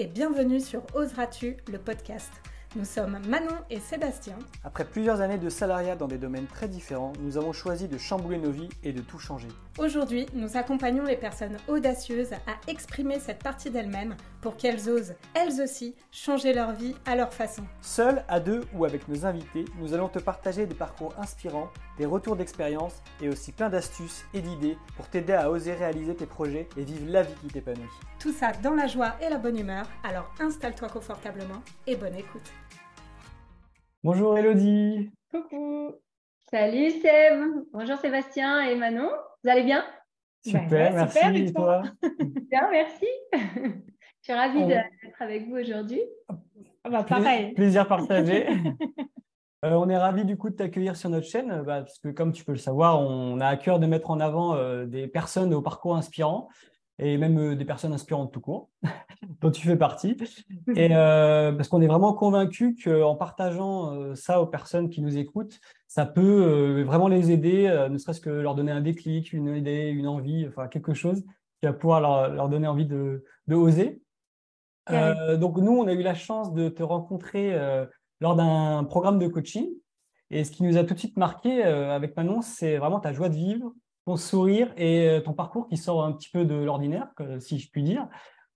et bienvenue sur Oseras-tu, le podcast. Nous sommes Manon et Sébastien. Après plusieurs années de salariat dans des domaines très différents, nous avons choisi de chambouler nos vies et de tout changer. Aujourd'hui, nous accompagnons les personnes audacieuses à exprimer cette partie d'elles-mêmes pour qu'elles osent, elles aussi, changer leur vie à leur façon. Seuls, à deux ou avec nos invités, nous allons te partager des parcours inspirants, des retours d'expérience et aussi plein d'astuces et d'idées pour t'aider à oser réaliser tes projets et vivre la vie qui t'épanouit. Tout ça dans la joie et la bonne humeur, alors installe-toi confortablement et bonne écoute. Bonjour Elodie. Coucou. Salut Seb. Bonjour Sébastien et Manon. Vous allez bien? Super, merci. et toi? Bien, merci. Je suis ravie d'être avec vous aujourd'hui. Ah bah, pareil. Plaisir partagé. Euh, on est ravis du coup de t'accueillir sur notre chaîne bah, parce que comme tu peux le savoir, on a à cœur de mettre en avant euh, des personnes au parcours inspirant et même euh, des personnes inspirantes tout court, dont tu fais partie. Et parce qu'on est vraiment convaincu qu'en partageant ça aux personnes qui nous écoutent, ça peut vraiment les aider, ne serait-ce que leur donner un déclic, une idée, une envie, enfin quelque chose qui va pouvoir leur, donner envie de, oser. Donc nous, on a eu la chance de te rencontrer lors d'un programme de coaching. Et ce qui nous a tout de suite marqué euh, avec Manon, c'est vraiment ta joie de vivre, ton sourire et euh, ton parcours qui sort un petit peu de l'ordinaire, si je puis dire,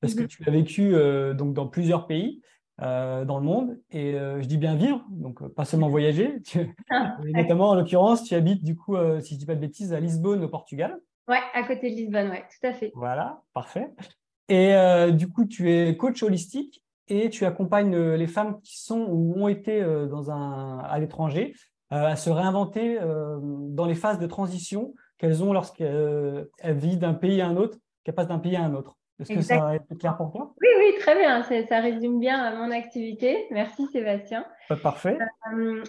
parce que mhm. tu as vécu euh, donc dans plusieurs pays dans le monde. Et je dis bien vivre, donc pas seulement voyager. Ah, notamment, en l'occurrence, tu habites du coup, si je dis pas de bêtises, à Lisbonne, au Portugal. Ouais, à côté de Lisbonne, ouais, tout à fait. Voilà, parfait. Et du coup, tu es coach holistique et tu accompagnes euh, les femmes qui sont ou ont été euh, dans un, à l'étranger euh, à se réinventer dans les phases de transition qu'elles ont lorsqu'elles vivent d'un pays à un autre, qu'elles passent d'un pays à un autre. Est-ce que ça être clair pour toi? Oui, oui, très bien. Ça, résume bien mon activité. Merci Sébastien. Parfait.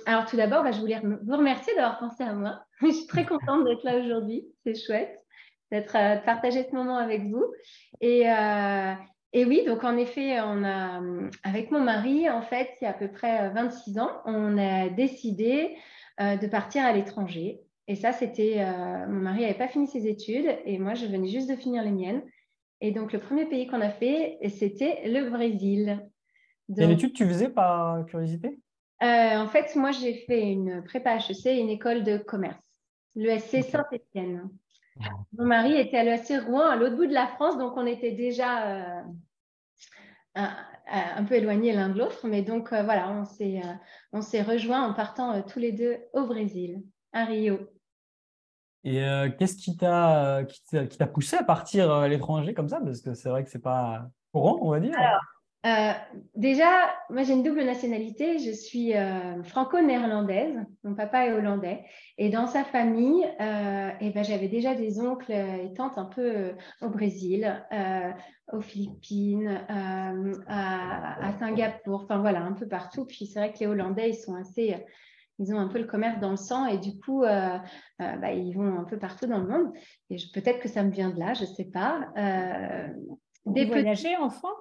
alors tout d'abord, bah, je voulais vous remercier d'avoir pensé à moi. je suis très contente d'être là aujourd'hui. C'est chouette d'être de partager ce moment avec vous. Et, et oui, donc en effet, on a, avec mon mari, en fait, il y a à peu près 26 ans, on a décidé euh, de partir à l'étranger. Et ça, c'était, euh, mon mari n'avait pas fini ses études et moi, je venais juste de finir les miennes. Et donc, le premier pays qu'on a fait, c'était le Brésil. Quelle étude tu faisais par curiosité? Euh, En fait, moi, j'ai fait une prépa HEC, une école de commerce, l'ESC Saint-Étienne. Mon mari était à l'ESC Rouen, à l'autre bout de la France, donc on était déjà un, peu éloignés l'un de l'autre. Mais donc, euh, voilà, on s'est, euh, on s'est rejoints en partant euh, tous les deux au Brésil, à Rio. Et qu'est-ce qui t'a, qui t'a, poussé à partir à l'étranger comme ça? Parce que c'est vrai que c'est pas courant, on va dire. Euh, déjà, moi j'ai une double nationalité. Je suis euh, franco-néerlandaise. Mon papa est hollandais. Et dans sa famille, euh, eh ben, j'avais déjà des oncles et tantes un peu au Brésil, aux Philippines, à, Singapour, enfin voilà, un peu partout. Puis c'est vrai que les Hollandais, ils sont assez. Ils ont un peu le commerce dans le sang et du coup, bah, ils vont un peu partout dans le monde. Et peut-être que ça me vient de là, je ne sais pas. des voyager enfant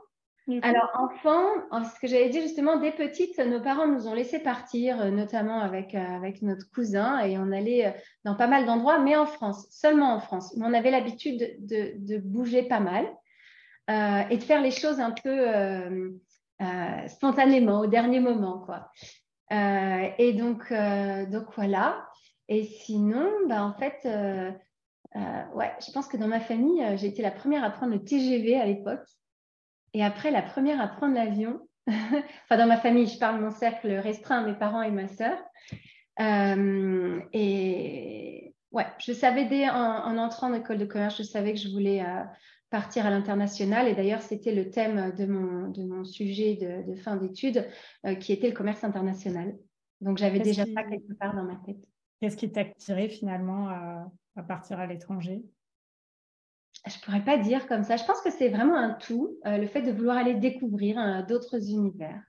alors, enfant, ce que j'avais dit justement, dès petite, nos parents nous ont laissé partir, euh, notamment avec, euh, avec notre cousin, et on allait euh, dans pas mal d'endroits, mais en France, seulement en France. On avait l'habitude de, bouger pas mal et de faire les choses un peu spontanément, au dernier moment, quoi. et donc, donc voilà. Et sinon, bah, en fait, je pense que dans ma famille, j'ai été la première à prendre le TGV à l'époque. Et après, la première à prendre l'avion, enfin dans ma famille, je parle de mon cercle restreint, mes parents et ma sœur. Euh, et ouais, je savais dès en, entrant en école de commerce, je savais que je voulais euh, partir à l'international. Et d'ailleurs, c'était le thème de mon, de mon sujet de, fin d'études, euh, qui était le commerce international. Donc j'avais déjà ça quelque part dans ma tête. Qu'est-ce qui t'a attiré finalement à partir à l'étranger? Je pourrais pas dire comme ça. Je pense que c'est vraiment un tout, euh, le fait de vouloir aller découvrir euh, d'autres univers.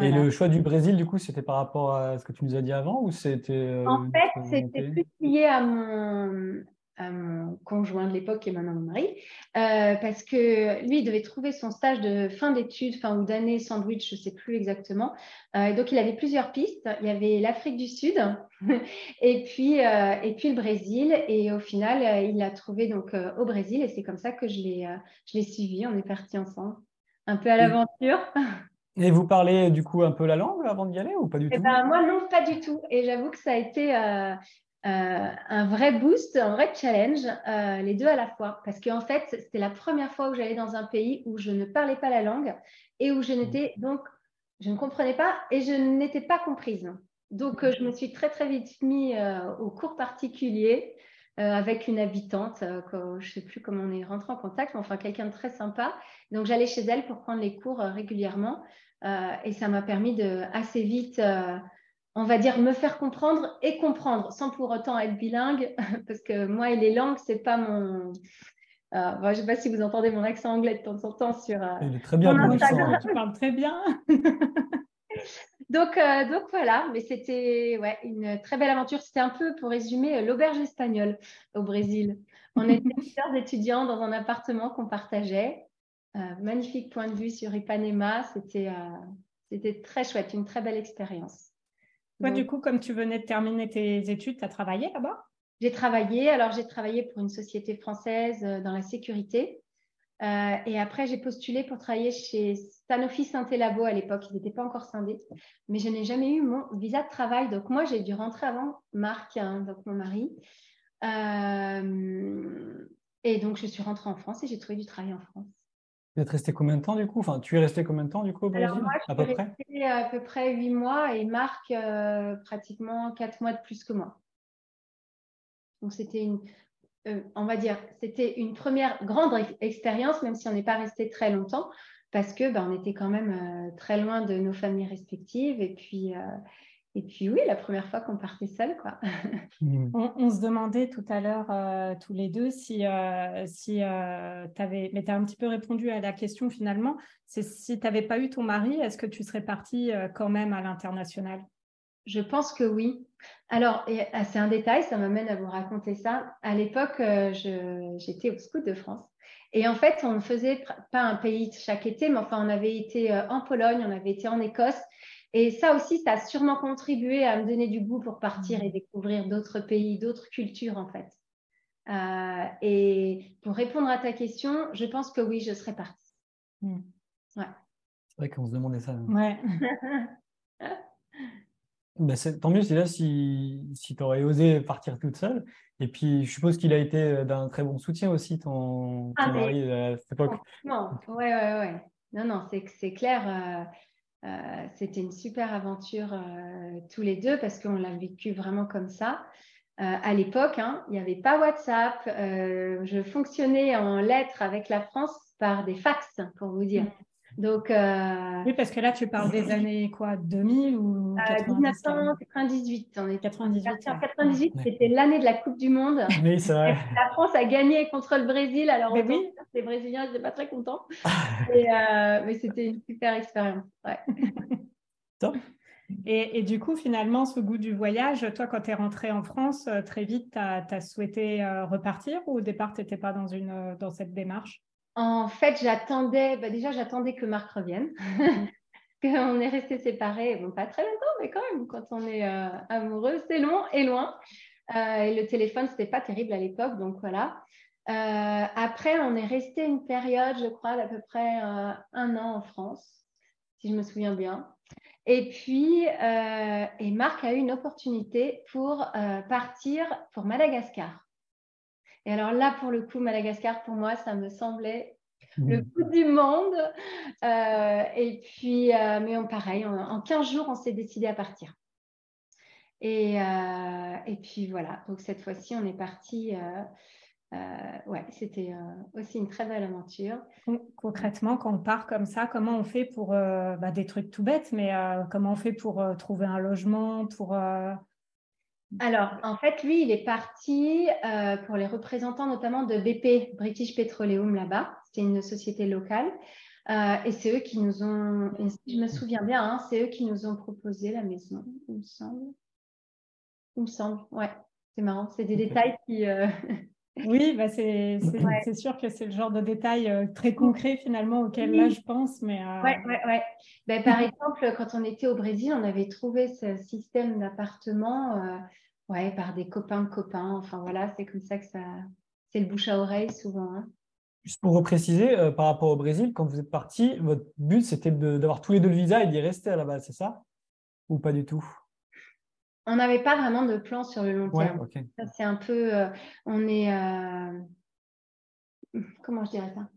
Et le choix du Brésil, du coup, c'était par rapport à ce que tu nous as dit avant ou c'était euh, En fait, c'était plus lié à mon, à mon conjoint de l'époque et maintenant mon mari, euh, parce que lui, il devait trouver son stage de fin d'études, fin ou d'année sandwich, je ne sais plus exactement. Euh, donc, il avait plusieurs pistes. Il y avait l'Afrique du Sud et, puis, euh, et puis le Brésil. Et au final, il l'a trouvé donc au Brésil et c'est comme ça que je l'ai suivi. On est partis ensemble. un peu à l'aventure. Et vous parlez du coup un peu la langue avant d'y aller ou pas du eh tout? ben, Moi, non, pas du tout. Et j'avoue que ça a été euh, euh, un vrai boost, un vrai challenge, euh, les deux à la fois. Parce qu'en fait, c'était la première fois où j'allais dans un pays où je ne parlais pas la langue et où je n'étais donc, je ne comprenais pas et je n'étais pas comprise. Donc, je me suis très, très vite mis au cours particulier avec une habitante, je ne sais plus comment on est rentré en contact, mais enfin quelqu'un de très sympa. Donc, j'allais chez elle pour prendre les cours régulièrement. et ça m'a permis de assez vite on va dire, me faire comprendre et comprendre sans pour autant être bilingue, parce que moi et les langues, c'est pas mon. Euh, je ne sais pas si vous entendez mon accent anglais de temps en temps sur. Euh, Il est très bien, mon accent. Tu parles très bien. donc, euh, donc voilà, mais c'était ouais, une très belle aventure. C'était un peu, pour résumer, l'auberge espagnole au Brésil. On était plusieurs étudiants dans un appartement qu'on partageait. magnifique point de vue sur Ipanema. C'était c'était très chouette, une très belle expérience. Toi, du coup, comme tu venais de terminer tes études, tu as travaillé là-bas? J'ai travaillé. Alors, j'ai travaillé pour une société française euh, dans la sécurité. Euh, et après, j'ai postulé pour travailler chez Sanofi Saint-Elabo à l'époque. Ils n'étaient pas encore scindés. Mais je n'ai jamais eu mon visa de travail. Donc, moi, j'ai dû rentrer avant Marc, hein, donc mon mari. Euh, et donc, je suis rentrée en France et j'ai trouvé du travail en France. Tu es resté combien de temps du coup? Enfin, tu es resté combien de temps du coup au Brésil moi, je à peu près? à peu près 8 mois et Marc euh, pratiquement 4 mois de plus que moi. Donc c'était une, euh, on va dire, c'était une première grande expérience, même si on n'est pas resté très longtemps, parce que ben, on était quand même euh, très loin de nos familles respectives et puis et puis oui, la première fois qu'on partait seul, quoi. Mmh. on, se demandait tout à l'heure euh, tous les deux si, euh, si euh, tu avais, mais tu as un petit peu répondu à la question finalement, c'est si tu n'avais pas eu ton mari, est-ce que tu serais partie quand même à l'international? Je pense que oui. Alors, ah, c'est un détail, ça m'amène à vous raconter ça. À l'époque, j'étais au Scout de France. Et en fait, on ne faisait pas un pays chaque été, mais enfin, on avait été en Pologne, on avait été en Écosse. Et ça aussi, ça a sûrement contribué à me donner du goût pour partir et mmh. découvrir d'autres pays, d'autres cultures en fait. Euh, et pour répondre à ta question, je pense que oui, je serais partie. Mmh. Ouais. C'est vrai qu'on se demandait ça. Ouais. bah tant mieux, c'est là si, si tu aurais osé partir toute seule. Et puis, je suppose qu'il a été d'un très bon soutien aussi, ton, ah, mari, à cette époque. Non, ouais, ouais, ouais. Non, non, c'est clair. Euh, euh, c'était une super aventure euh, tous les deux parce qu'on l'a vécu vraiment comme ça. Euh, à l'époque, hein, il n'y avait pas WhatsApp. je fonctionnais en lettres avec la France par des fax, pour vous dire. Donc, Oui, parce que là, tu parles des années quoi, 2000 ou 1998. On est 98. En 98, c'était l'année de la Coupe du Monde. Oui, c'est vrai. La France a gagné contre le Brésil. Alors, oui. les Brésiliens n'étaient pas très contents. Euh, mais c'était une super expérience. Top. Et, et, du coup, finalement, ce goût du voyage, toi, quand tu es rentré en France, euh, très vite, tu as, souhaité euh, repartir ou au départ, tu n'étais pas dans, une, dans cette démarche? En fait, j'attendais, bah, déjà, j'attendais que Marc revienne. qu'on est resté séparés, bon, pas très longtemps, mais quand même, quand on est amoureux, c'est long et loin. et le téléphone, c'était pas terrible à l'époque, donc voilà. Euh, après, on est resté une période, je crois, d'à peu près euh, un an en France, si je me souviens bien. Et puis, euh, et Marc a eu une opportunité pour partir pour Madagascar. Et alors là, pour le coup, Madagascar, pour moi, ça me semblait le bout mmh. du monde. et puis, mais on, pareil, en 15 jours, on s'est décidé à partir. Et, et, puis voilà, donc cette fois-ci, on est parti euh, ouais, c'était euh, aussi une très belle aventure. Concrètement, quand on part comme ça, comment on fait pour euh, bah, des trucs tout bêtes, mais comment on fait pour trouver un logement, pour alors, en fait, lui, il est parti pour les représentants notamment de BP, British Petroleum, là-bas. C'était une société locale. et c'est eux qui nous ont, si je me souviens bien, hein, c'est eux qui nous ont proposé la maison, il me semble. Il me semble, ouais. C'est marrant. C'est des détails qui, Oui, bah c'est sûr que c'est le genre de détail euh, très concret finalement auquel là je pense. Mais euh... ouais, ouais, ouais. Ben, par exemple, quand on était au Brésil, on avait trouvé ce système d'appartement euh, ouais, par des copains de copains. Enfin voilà, c'est comme ça que ça. C'est le bouche à oreille souvent. Hein. Juste pour repréciser, par rapport au Brésil, quand vous êtes parti, votre but c'était d'avoir tous les deux le visa et d'y rester à la base, c'est ça? Ou pas du tout? On n'avait pas vraiment de plan sur le long terme. c'est un peu, on est, comment je dirais ça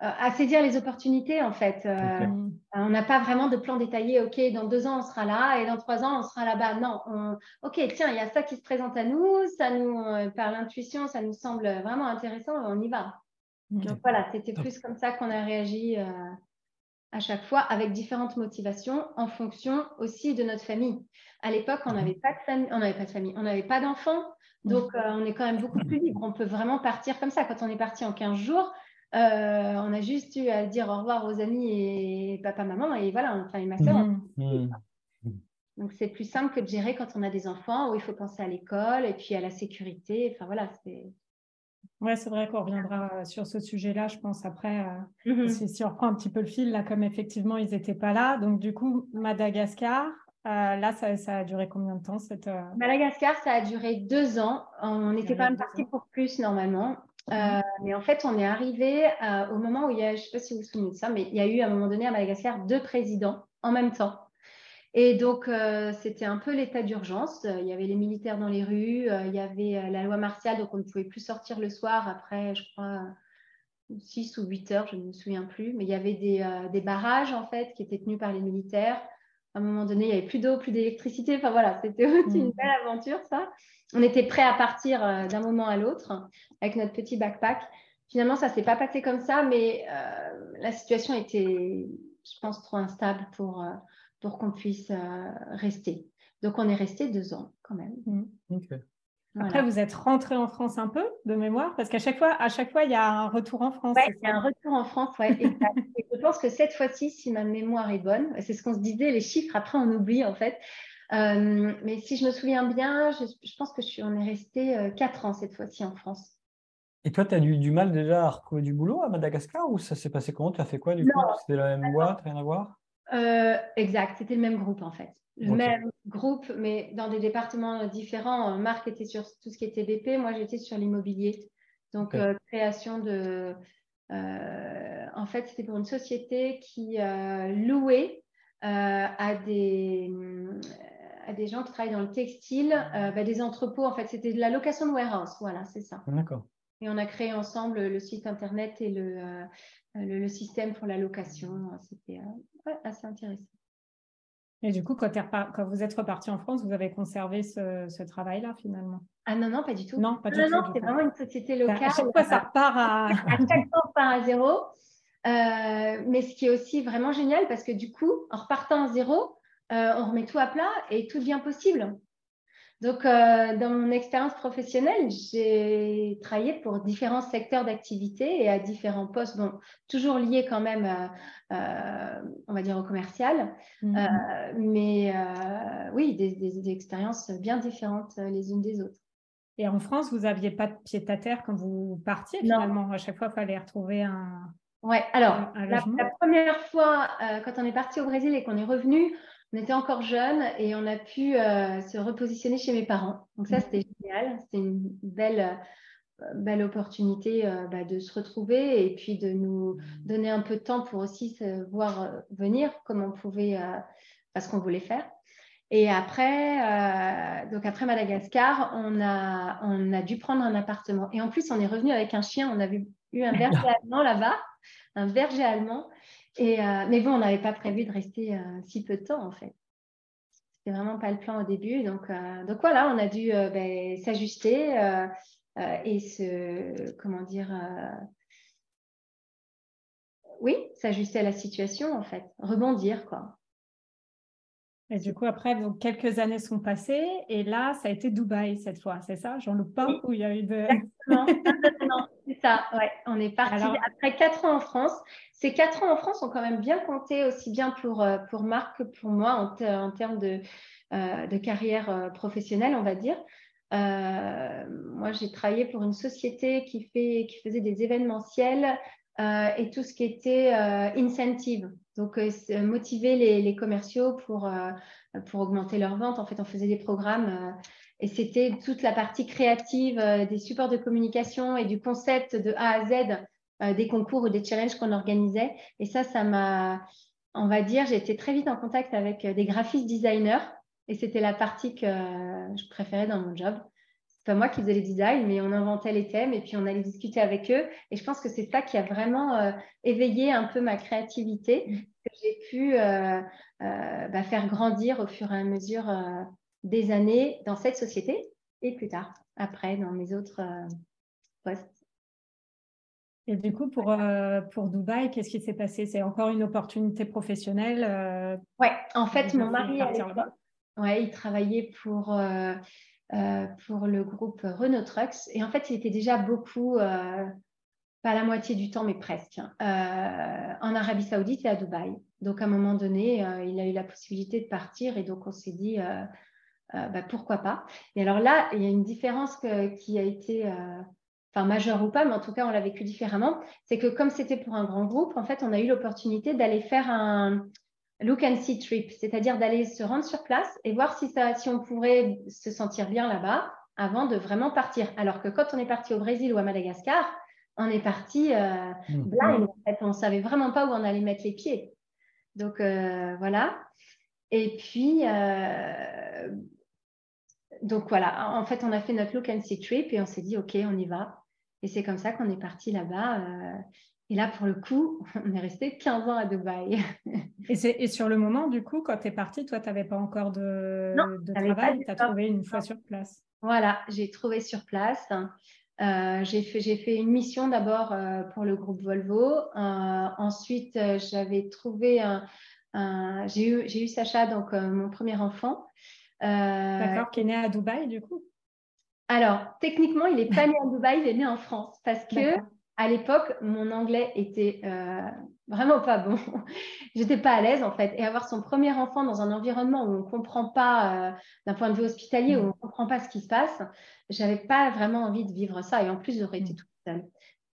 euh, à saisir les opportunités en fait. Euh, euh, on n'a pas vraiment de plan détaillé. Ok, dans deux ans on sera là et dans trois ans on sera là-bas. Non, ok, tiens, il y a ça qui se présente à nous. Ça nous, par l'intuition, ça nous semble vraiment intéressant. On y va. Donc voilà, c'était plus comme ça qu'on a réagi à chaque fois avec différentes motivations en fonction aussi de notre famille. À l'époque, on mhm. n'avait pas de famille, on n'avait pas de famille, on n'avait pas d'enfants. Mhm. Donc, on est quand même beaucoup plus libre. On peut vraiment partir comme ça. Quand on est parti en 15 jours, euh, on a juste eu à dire au revoir aux amis et papa, maman, et voilà, enfin, et ma soeur. Mmh. Donc, c'est plus simple que de gérer quand on a des enfants où il faut penser à l'école et puis à la sécurité. Enfin, voilà, c'est. Ouais, c'est vrai qu'on reviendra sur ce sujet-là, je pense, après. Euh, mmh. si, on reprend un petit peu le fil, là, comme effectivement, ils n'étaient pas là. Donc, du coup, Madagascar, euh, là, ça, a duré combien de temps cette, Madagascar, ça a duré deux ans. On était quand même parti pour plus normalement. Euh, mais en fait, on est arrivé euh, au moment où il y a, je ne sais pas si vous vous souvenez de ça, mais il y a eu à un moment donné à Madagascar deux présidents en même temps. Et donc, euh, c'était un peu l'état d'urgence. Il y avait les militaires dans les rues, il y avait la loi martiale, donc on ne pouvait plus sortir le soir après, je crois, 6 ou 8 heures, je ne me souviens plus. Mais il y avait des, des barrages, en fait, qui étaient tenus par les militaires. À un moment donné, il n'y avait plus d'eau, plus d'électricité. Enfin voilà, c'était aussi une mmh. belle aventure, ça on était prêt à partir euh, d'un moment à l'autre avec notre petit backpack. Finalement, ça ne s'est pas passé comme ça, mais euh, la situation était, je pense, trop instable pour, euh, pour qu'on puisse rester. Donc, on est resté deux ans quand même. Mmh. Après, vous êtes rentré en France un peu de mémoire, parce qu'à chaque fois, à chaque fois, il y a un retour en France. Oui, il y a un retour en France, ouais, je pense que cette fois-ci, si ma mémoire est bonne, c'est ce qu'on se disait, les chiffres, après, on oublie en fait. Euh, mais si je me souviens bien, je, pense que je suis, on est resté euh, quatre ans cette fois-ci en France. Et toi, tu as eu du mal déjà à retrouver du boulot à Madagascar ou ça s'est passé comment? Tu as fait quoi du coup? C'était la même boîte, rien à voir? Euh, Exact, c'était le même groupe en fait. Le même groupe, mais dans des départements différents. Marc était sur tout ce qui était BP, moi j'étais sur l'immobilier. Donc, création de. en fait, c'était pour une société qui louait à des à des gens qui travaillent dans le textile, euh, bah, des entrepôts. En fait, c'était de la location de warehouse. Voilà, c'est ça. D'accord. Et on a créé ensemble le site internet et le, euh, le, système pour la location. C'était euh, assez intéressant. Et du coup, quand, quand, vous êtes reparti en France, vous avez conservé ce, ce travail-là finalement? Ah non, non, pas du tout. Non, pas du non, tout. Non, c'est vraiment une société locale. À chaque fois, ça repart à. à chaque fois, on part à zéro. mais ce qui est aussi vraiment génial, parce que du coup, en repartant à zéro, euh, on remet tout à plat et tout devient possible. Donc, euh, dans mon expérience professionnelle, j'ai travaillé pour différents secteurs d'activité et à différents postes, bon, toujours liés quand même, euh, on va dire, au commercial. Mhm. mais oui, des, expériences bien différentes les unes des autres. Et en France, vous n'aviez pas de pied à terre quand vous partiez finalement À chaque fois, il fallait retrouver un. Ouais, alors, la, première fois, quand on est parti au Brésil et qu'on est revenu, on était encore jeunes et on a pu euh, se repositionner chez mes parents. Donc ça, mhm. c'était génial. C'était une belle, euh, belle opportunité euh, bah, de se retrouver et puis de nous donner un peu de temps pour aussi se voir venir comme on pouvait, ce qu'on voulait faire. Et après, donc après Madagascar, on a, on a dû prendre un appartement. Et en plus, on est revenu avec un chien. On avait eu un berger allemand là-bas, un berger allemand. Euh, mais bon, on n'avait pas prévu de rester euh, si peu de temps en fait. C'était vraiment pas le plan au début. Donc, euh, donc voilà, on a dû ben, s'ajuster et se, comment dire, oui, s'ajuster à la situation en fait, rebondir quoi. Et du coup, après, donc, quelques années sont passées et là, ça a été Dubaï cette fois, c'est ça? J'en loupe pas où il y a eu de. Exactement, c'est ça, ouais. On est parti après quatre ans en France. Ces quatre ans en France ont quand même bien compté aussi bien pour, euh, pour Marc que pour moi en, en termes de, euh, de carrière euh, professionnelle, on va dire. moi, j'ai travaillé pour une société qui, fait, qui faisait des événementiels et tout ce qui était incentive. Donc, motiver les, les, commerciaux pour, pour augmenter leurs ventes. En fait, on faisait des programmes Et c'était toute la partie créative des supports de communication et du concept de A à Z des concours ou des challenges qu'on organisait. Et ça, ça m'a, on va dire, j'ai été très vite en contact avec des graphistes designers. Et c'était la partie que je préférais dans mon job pas moi qui faisais les designs, mais on inventait les thèmes et puis on allait discuter avec eux. Et je pense que c'est ça qui a vraiment euh, éveillé un peu ma créativité, mm. que j'ai pu euh, euh, bah, faire grandir au fur et à mesure des années dans cette société et plus tard, après, dans mes autres postes. Et du coup, pour, pour Dubaï, qu'est-ce qui s'est passé? C'est encore une opportunité professionnelle Oui, en fait, mon mari, ouais, il travaillait pour euh, pour le groupe Renault Trucks. Et en fait, il était déjà beaucoup, euh, pas la moitié du temps, mais presque, hein, euh, en Arabie Saoudite et à Dubaï. Donc, à un moment donné, il a eu la possibilité de partir et donc on s'est dit, bah, pourquoi pas. Et alors là, il y a une différence qui a été enfin majeure ou pas, mais en tout cas, on l'a vécu différemment. C'est que comme c'était pour un grand groupe, en fait, on a eu l'opportunité d'aller faire un, look and see trip, c'est-à-dire d'aller se rendre sur place et voir si, ça, si on pourrait se sentir bien là-bas avant de vraiment partir. Alors que quand on est parti au Brésil ou à Madagascar, on est parti euh, mmh. blind. En fait. On ne savait vraiment pas où on allait mettre les pieds. Donc euh, voilà. Et puis, euh, donc voilà, en fait, on a fait notre look and see trip et on s'est dit, OK, on y va. Et c'est comme ça qu'on est parti là-bas. Et là, pour le coup, on est resté 15 ans à Dubaï. et, et, sur le moment, du coup, quand tu es partie, toi, tu n'avais pas encore de, de travail, tu as trouvé une fois sur place. Voilà, j'ai trouvé sur place. Euh, j'ai fait, fait, une mission d'abord euh, pour le groupe Volvo. Euh, ensuite, j'avais trouvé un, j'ai eu, eu, Sacha, donc mon premier enfant. D'accord, qui est né à Dubaï, du coup? Alors, techniquement, il n'est pas né à Dubaï, il est né en France parce que à l'époque, mon anglais était euh, vraiment pas bon. J'étais pas à l'aise en fait. Et avoir son premier enfant dans un environnement où on ne comprend pas, euh, d'un point de vue hospitalier, où on ne comprend pas ce qui se passe, j'avais pas vraiment envie de vivre ça. Et en plus, j'aurais été mm. toute seule.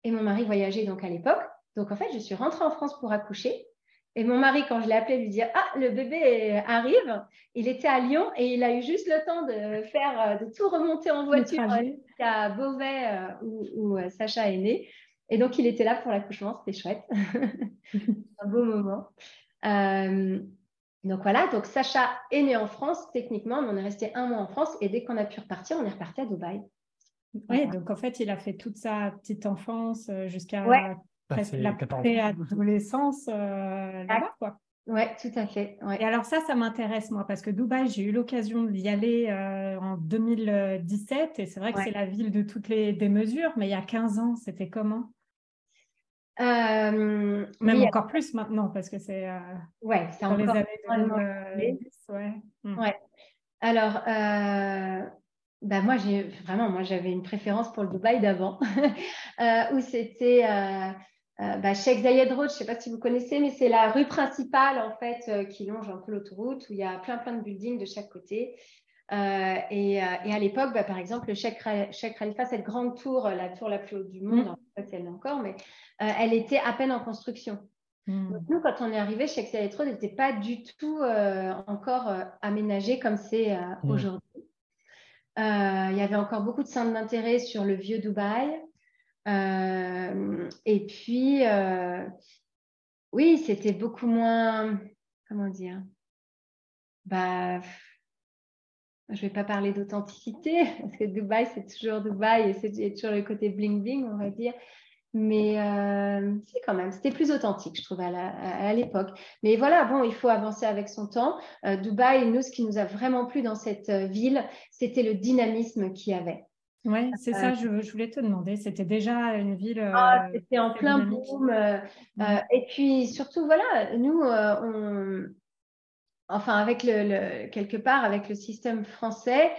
Et mon mari voyageait donc à l'époque. Donc en fait, je suis rentrée en France pour accoucher. Et mon mari, quand je l'ai appelé, lui dire Ah, le bébé arrive, il était à Lyon et il a eu juste le temps de faire, de tout remonter en voiture jusqu'à Beauvais où, où Sacha est né. Et donc, il était là pour l'accouchement, c'était chouette. un beau moment. Euh, donc voilà, donc Sacha est né en France techniquement, mais on est resté un mois en France et dès qu'on a pu repartir, on est reparti à Dubaï. Oui, donc en fait, il a fait toute sa petite enfance euh, jusqu'à ouais. La préadolescence euh, là-bas, quoi. Oui, tout à fait. Et alors ça, ça m'intéresse moi parce que Dubaï, j'ai eu l'occasion d'y aller en 2017 et c'est vrai que c'est la ville de toutes les démesures, mais il y a 15 ans, c'était comment? Euh, Même encore plus maintenant, parce que c'est euh, ouais, c'est dans les années 2010. Ouais. Hmm. ouais. Alors, euh, bah moi, j'ai vraiment, moi, j'avais une préférence pour le Dubaï d'avant, où c'était bah, Sheikh Zayed Road. Je ne sais pas si vous connaissez, mais c'est la rue principale en fait qui longe un peu l'autoroute, où il y a plein plein de buildings de chaque côté. et, et, à l'époque, bah, par exemple, le Sheikh, Khalifa, cette grande tour, la tour la plus haute du monde, mmh. en fait, elle est encore, mais euh, elle était à peine en construction. Hmm. nous, quand on est arrivé Excel Electro, elle n'était pas du tout euh, encore euh, aménagée comme c'est hmm. aujourd'hui. Il y avait encore beaucoup de centres d'intérêt sur le vieux Dubaï. Et puis, oui, c'était beaucoup moins, comment dire, bah, je ne vais pas parler d'authenticité, parce que Dubaï, c'est toujours Dubaï et c'est toujours le côté bling-bling, on va dire. Mais euh, c'est quand même, c'était plus authentique, je trouve, à l'époque. Mais voilà, bon, il faut avancer avec son temps. Euh, Dubaï, nous, ce qui nous a vraiment plu dans cette euh, ville, c'était le dynamisme qu'il y avait. Oui, c'est ça, je, voulais te demander. C'était déjà une ville. Ah, c'était en plein boom. et puis surtout, voilà, nous, on, enfin, avec le, quelque part, avec le système français,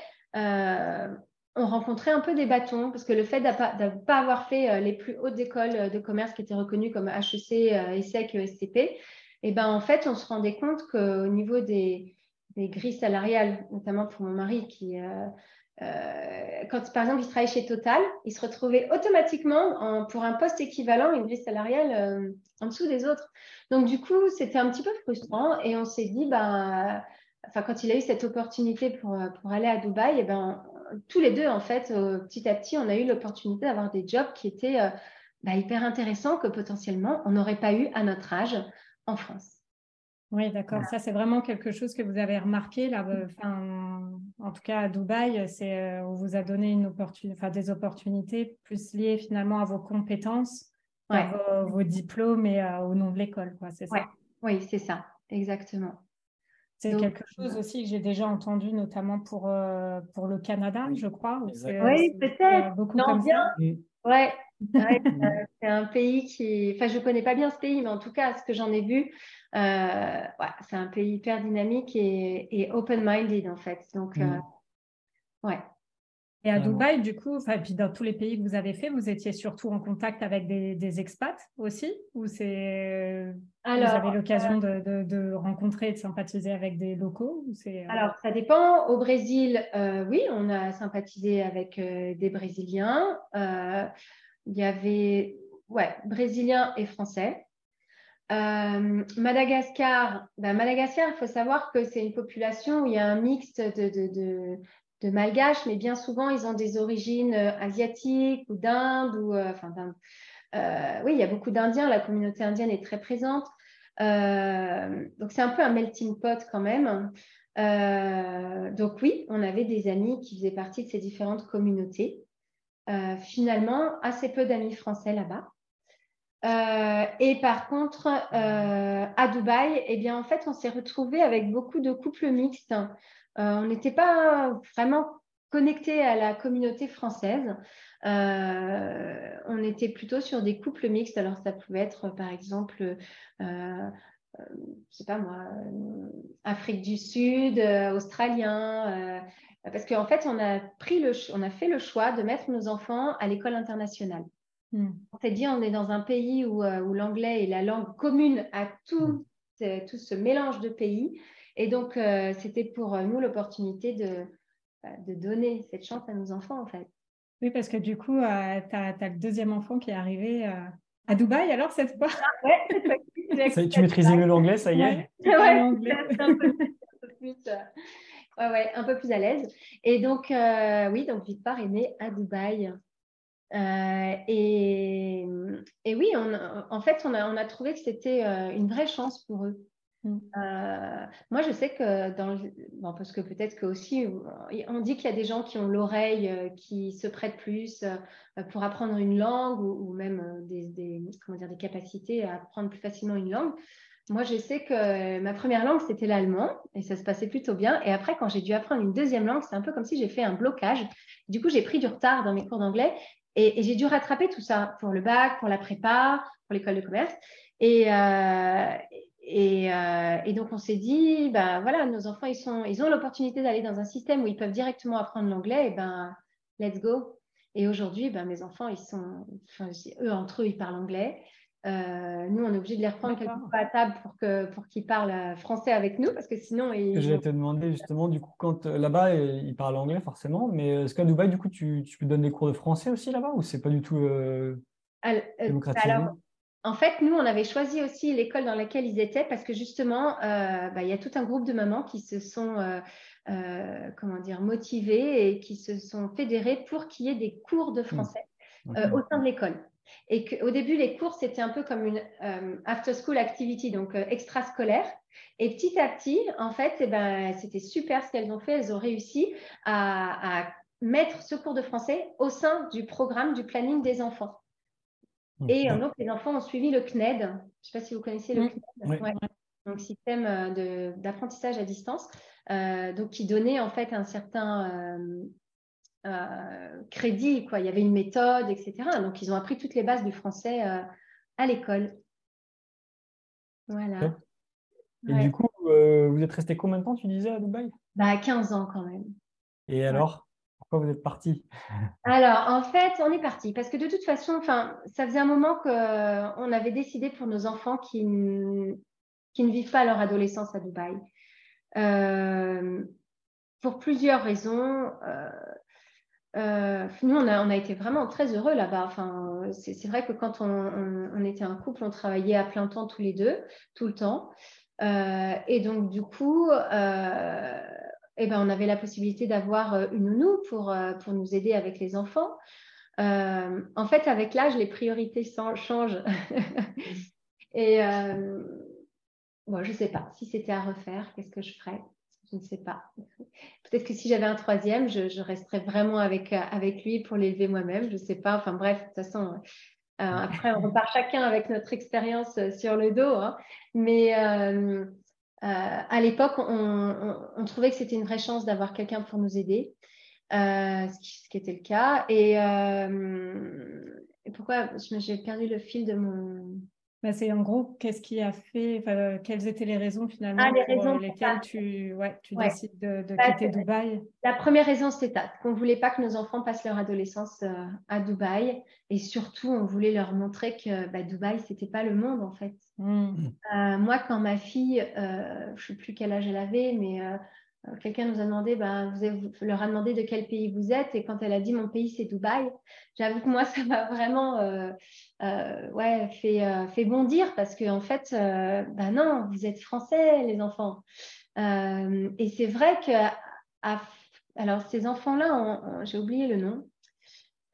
on rencontrait un peu des bâtons parce que le fait de ne pas avoir fait euh, les plus hautes écoles euh, de commerce qui étaient reconnues comme HEC, ESSEC, ESCP, et ben en fait, on se rendait compte qu'au niveau des, grilles salariales, notamment pour mon mari, qui, euh, quand par exemple il travaillait chez Total, il se retrouvait automatiquement pour un poste équivalent une grille salariale en dessous des autres. Donc du coup, c'était un petit peu frustrant et on s'est dit, ben, enfin quand il a eu cette opportunité pour, pour aller à Dubaï, et ben tous les deux, en fait, petit à petit, on a eu l'opportunité d'avoir des jobs qui étaient bah, hyper intéressants que potentiellement on n'aurait pas eu à notre âge en France. Oui, d'accord. Ça, c'est vraiment quelque chose que vous avez remarqué là. Euh, enfin, en tout cas, à Dubaï, c'est euh, on vous a donné une opportunité, enfin, des opportunités plus liées finalement à vos compétences, à vos, diplômes et euh, au nom de l'école, quoi. C'est ça? Oui, c'est ça, exactement. C'est quelque chose aussi que j'ai déjà entendu, notamment pour, pour le Canada, je crois. oui, peut-être. Beaucoup non, comme bien. Ça. Ouais, c'est un pays qui. Enfin, je ne connais pas bien ce pays, mais en tout cas, ce que j'en ai vu, euh, c'est un pays hyper dynamique et, open-minded, en fait. Donc, euh, mm. ouais. Et à Dubaï, du coup, et puis dans tous les pays que vous avez fait, vous étiez surtout en contact avec des, expats aussi? Ou c'est vous avez l'occasion de, de, rencontrer et de sympathiser avec des locaux ou euh, Alors, ça dépend. Au Brésil, oui, on a sympathisé avec des Brésiliens. il y avait ouais, Brésiliens et Français. Madagascar, ben Madagascar, il faut savoir que c'est une population où il y a un mix de, malgaches, mais bien souvent, ils ont des origines euh, asiatiques ou d'Inde. Ou, euh, enfin, euh, oui, il y a beaucoup d'Indiens. La communauté indienne est très présente. donc, c'est un peu un melting pot quand même. donc, oui, on avait des amis qui faisaient partie de ces différentes communautés. finalement, assez peu d'amis français là-bas. Et par contre, à Dubaï, eh bien, en fait, on s'est retrouvé avec beaucoup de couples mixtes. Euh, on n'était pas vraiment connecté à la communauté française. Euh, on était plutôt sur des couples mixtes. Alors, ça pouvait être, par exemple, euh, je sais pas moi, Afrique du Sud, australien. parce qu'en fait, on a, pris le, on a fait le choix de mettre nos enfants à l'école internationale. Hmm. On s'est dit, on est dans un pays où, l'anglais est la langue commune à tout, hmm. tout ce mélange de pays. Et donc, euh, c'était pour euh, nous l'opportunité de, de donner cette chance à nos enfants, en fait. Oui, parce que du coup, euh, tu as, le deuxième enfant qui est arrivé à Dubaï, alors, cette fois? Ah, ouais, Tu maîtrises mieux l'anglais, ça y est? Oui, un, peu, plus, ouais, un peu plus à l'aise. Et donc, oui, donc Victor est né à Dubaï. Et, et, oui, on, en fait, on a, on a trouvé que c'était une vraie chance pour eux. Mm. Euh, moi, je sais que dans bon, parce que peut-être que aussi, on dit qu'il y a des gens qui ont l'oreille euh, qui se prêtent plus euh, pour apprendre une langue ou, même des, comment dire, des capacités à apprendre plus facilement une langue. Moi, je sais que ma première langue, c'était l'allemand et ça se passait plutôt bien. Et après, quand j'ai dû apprendre une deuxième langue, c'est un peu comme si j'ai fait un blocage. Du coup, j'ai pris du retard dans mes cours d'anglais et, j'ai dû rattraper tout ça pour le bac, pour la prépa, pour l'école de commerce. Et, euh, et, donc, on s'est dit, ben voilà, nos enfants, ils ont l'opportunité d'aller dans un système où ils peuvent directement apprendre l'anglais, et ben, let's go. Et aujourd'hui, ben, mes enfants, ils sont, enfin, eux, entre eux, ils parlent anglais. Euh, nous, on est obligé de les reprendre quelquefois à table pour qu'ils pour qu'ils parlent français avec nous, parce que sinon. Ils... Je vais te demander justement, du coup, quand euh, là-bas, ils parlent anglais forcément, mais est-ce qu'à Dubaï, du coup, tu, tu donnes des cours de français aussi là-bas ou c'est pas du tout démocratisé? en fait, nous, on avait choisi aussi l'école dans laquelle ils étaient parce que justement, euh, bah, il y a tout un groupe de mamans qui se sont, euh, euh, comment dire, motivées et qui se sont fédérées pour qu'il y ait des cours de mmh. Français au sein de l'école. Et qu'au début, les cours, c'était un peu comme une after-school activity, donc extrascolaire. Et petit à petit, en fait, eh ben, c'était super ce qu'elles ont fait. Elles ont réussi à mettre ce cours de français au sein du programme du planning des enfants. Et donc, les enfants ont suivi le CNED. Je ne sais pas si vous connaissez le CNED. Donc, système euh, d'apprentissage à distance, euh, donc qui donnait en fait un certain euh, crédit. Quoi. Il y avait une méthode, etc. Donc, ils ont appris toutes les bases du français à l'école. Voilà. Et du coup, vous êtes resté combien de temps, tu disais, à Dubaï? Bah, 15 ans quand même. Et alors? Vous êtes parti? Alors, en fait, on est parti parce que de toute façon, enfin, ça faisait un moment qu'on euh, avait décidé pour nos enfants qui, qui ne vivent pas leur adolescence à Dubaï. Euh, pour plusieurs raisons. Euh, nous, on a, été vraiment très heureux là-bas. Enfin, c'est vrai que quand on, était un couple, on travaillait à plein temps tous les deux, tout le temps. et donc, du coup, eh ben, on avait la possibilité d'avoir une nounou pour, pour nous aider avec les enfants. en fait, avec l'âge, les priorités changent. Et bon, je ne sais pas. Si c'était à refaire, qu'est-ce que je ferais Je ne sais pas. Peut-être que si j'avais un troisième, je, resterais vraiment avec, avec lui pour l'élever moi-même. Je ne sais pas. Enfin bref, de toute façon, après, on repart chacun avec notre expérience sur le dos. Hein. Mais à l'époque, on, trouvait que c'était une vraie chance d'avoir quelqu'un pour nous aider, ce qui, ce, qui, était le cas. Et, et pourquoi j'ai perdu le fil de mon, bah, c'est en gros, qu'est-ce qui a fait, quelles étaient les raisons finalement ah, pour euh, lesquelles tu, ouais, tu décides de, bah, quitter Dubaï? La première raison, c'était qu'on ne voulait pas que nos enfants passent leur adolescence euh, à Dubaï. Et surtout, on voulait leur montrer que bah, Dubaï, ce n'était pas le monde en fait. Mmh. Euh, moi, quand ma fille, je ne sais plus quel âge elle avait, mais euh, quelqu'un nous a demandé, ben, vous, leur a demandé de quel pays vous êtes, et quand elle a dit mon pays c'est Dubaï, j'avoue que moi ça m'a vraiment euh, euh, ouais, fait, bondir parce qu'en en fait, ben non, vous êtes français les enfants. et c'est vrai que, alors ces enfants-là, j'ai oublié le nom.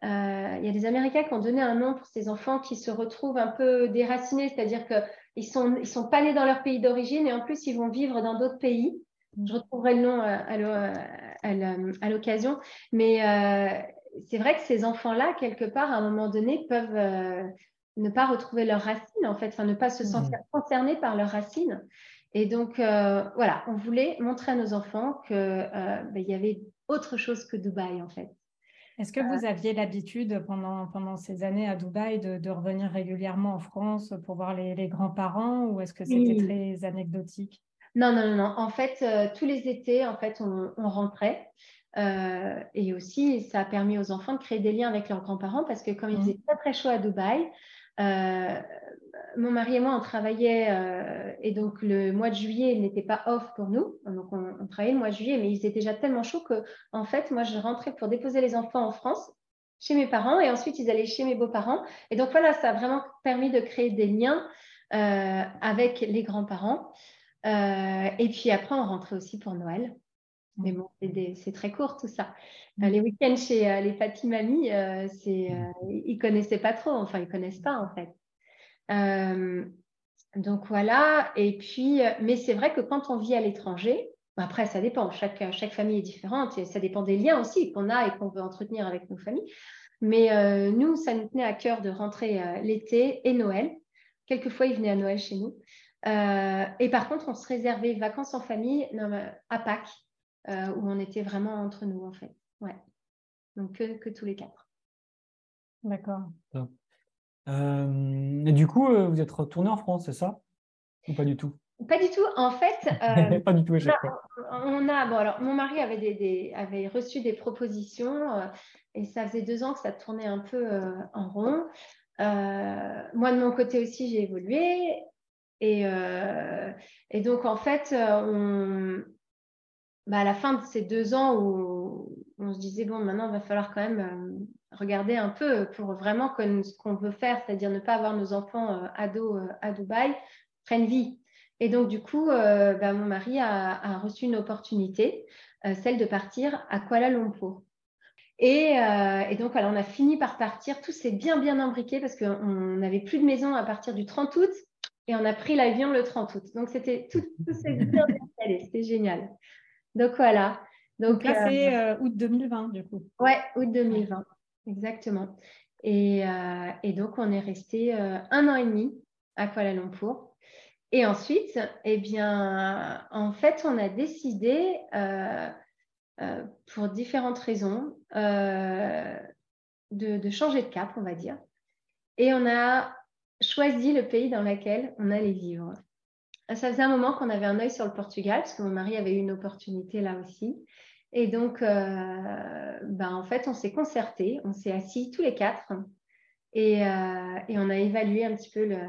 Il y a des Américains qui ont donné un nom pour ces enfants qui se retrouvent un peu déracinés, c'est-à-dire qu'ils sont, ils sont pas nés dans leur pays d'origine et en plus ils vont vivre dans d'autres pays. Je retrouverai le nom euh, à l'occasion. Mais euh, c'est vrai que ces enfants-là, quelque part, à un moment donné, peuvent euh, ne pas retrouver leurs racines, en fait, enfin, ne pas se mmh. sentir concernés par leurs racines. Et donc, voilà, on voulait montrer à nos enfants qu'il ben, y avait autre chose que Dubaï, en fait. Est-ce que vous aviez l'habitude pendant, pendant ces années à Dubaï de, revenir régulièrement en France pour voir les, grands-parents ou est-ce que c'était très anecdotique? Non, non, non, En fait, euh, tous les étés, en fait, on, rentrait. Euh, et aussi, ça a permis aux enfants de créer des liens avec leurs grands-parents parce que comme il mmh. faisait très très chaud à Dubaï, euh, mon mari et moi, on travaillait et donc le mois de juillet n'était pas off pour nous. Donc on, travaillait le mois de juillet, mais il faisait déjà tellement chaud que en fait, moi, je rentrais pour déposer les enfants en France chez mes parents et ensuite ils allaient chez mes beaux-parents. Et donc voilà, ça a vraiment permis de créer des liens avec les grands-parents. Euh, et puis après, on rentrait aussi pour Noël. Mais bon, c'est très court tout ça. Euh, les week-ends chez euh, les papi mamies, c'est, ils connaissaient pas trop. Enfin, ils connaissent pas en fait. donc voilà. Et puis, mais c'est vrai que quand on vit à l'étranger, après, ça dépend. Chaque, chaque famille est différente et ça dépend des liens aussi qu'on a et qu'on veut entretenir avec nos familles. Mais nous, ça nous tenait à cœur de rentrer l'été et Noël. Quelquefois, ils venaient à Noël chez nous. Euh, et par contre, on se réservait vacances en famille à Pâques, euh, où on était vraiment entre nous, en fait. Ouais. Donc, que, tous les quatre. D'accord. Euh, et du coup, vous êtes retourné en France, c'est ça? Ou pas du tout? Pas du tout. En fait, pas du tout On a, bon, alors, mon mari avait, des, avait reçu des propositions et ça faisait deux ans que ça tournait un peu en rond. moi, de mon côté aussi, j'ai évolué. Euh, et, donc, en fait, euh, bah, à la fin de ces deux ans où on se disait, bon, maintenant, il va falloir quand même euh, regarder un peu pour vraiment que ce qu'on veut faire, c'est-à-dire ne pas avoir nos enfants ados à Dubaï, prenne vie. Et donc, du coup, bah, mon mari a, reçu une opportunité, celle de partir à Kuala Lumpur. Et, et, donc, alors, on a fini par partir. Tout s'est bien, bien imbriqué parce qu'on n'avait plus de maison à partir du 30 août et on a pris l'avion le 30 août. Donc, c'était tout, tout installé. C'était génial. Donc, voilà. Donc, là, c'est euh, août 2020, du coup. Ouais, août 2020. Exactement. Et, euh, et donc, on est resté euh, un an et demi à Kuala Lumpur. Et ensuite, eh bien, en fait, on a décidé, pour différentes raisons, de, de changer de cap, on va dire. Et on a choisi le pays dans lequel on allait vivre. Ça faisait un moment qu'on avait un œil sur le Portugal, parce que mon mari avait eu une opportunité là aussi. Et donc, euh, ben, en fait, on s'est concerté, on s'est assis tous les quatre et, euh, on a évalué un petit peu le,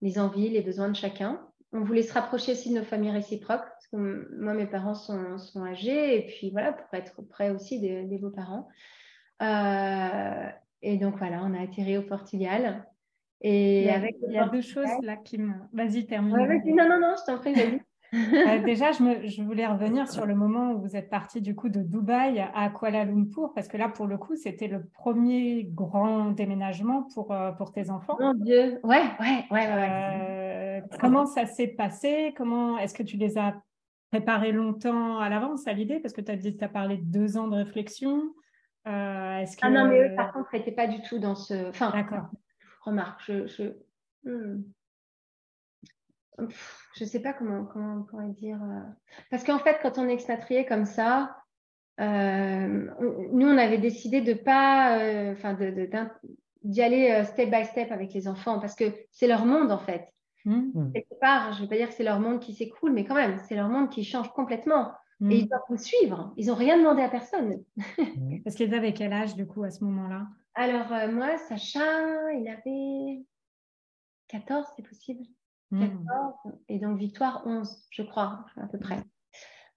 les envies, les besoins de chacun. On voulait se rapprocher aussi de nos familles réciproques, parce que moi, mes parents sont, sont âgés, et puis voilà, pour être près aussi des, des beaux-parents. Euh, et donc voilà, on a atterri au Portugal. Et il y a, avec il y a deux choses là qui me. Vas-y, termine. non, non, non, je t'en prie, déjà, je, voulais revenir sur le moment où vous êtes parti du coup de Dubaï à Kuala Lumpur, parce que là, pour le coup, c'était le premier grand déménagement pour, euh, pour tes enfants. Mon Dieu, ouais, ouais, ouais. ouais. comment ça s'est passé? Comment Est-ce que tu les as préparés longtemps à l'avance à l'idée? Parce que tu as dit, tu as parlé de deux ans de réflexion. Euh, que, ah non, mais eux, par contre, n'étaient pas du tout dans ce. Enfin, D'accord. Remarque, je. je... Hmm. je sais pas comment, comment on pourrait dire. Euh. Parce qu'en fait, quand on est expatrié comme ça, euh, nous, on avait décidé de pas, enfin, de, d'y aller step by step avec les enfants parce que c'est leur monde en fait. Mmh. Quelque part, je ne veux pas dire que c'est leur monde qui s'écroule, mais quand même, c'est leur monde qui change complètement. Et ils doivent vous suivre. Ils n'ont rien demandé à personne. Parce qu'ils avaient quel âge, du coup, à ce moment-là? Alors, euh, moi, Sacha, il avait 14, c'est possible 14. Mm. Et donc, Victoire, 11, je crois, à peu près.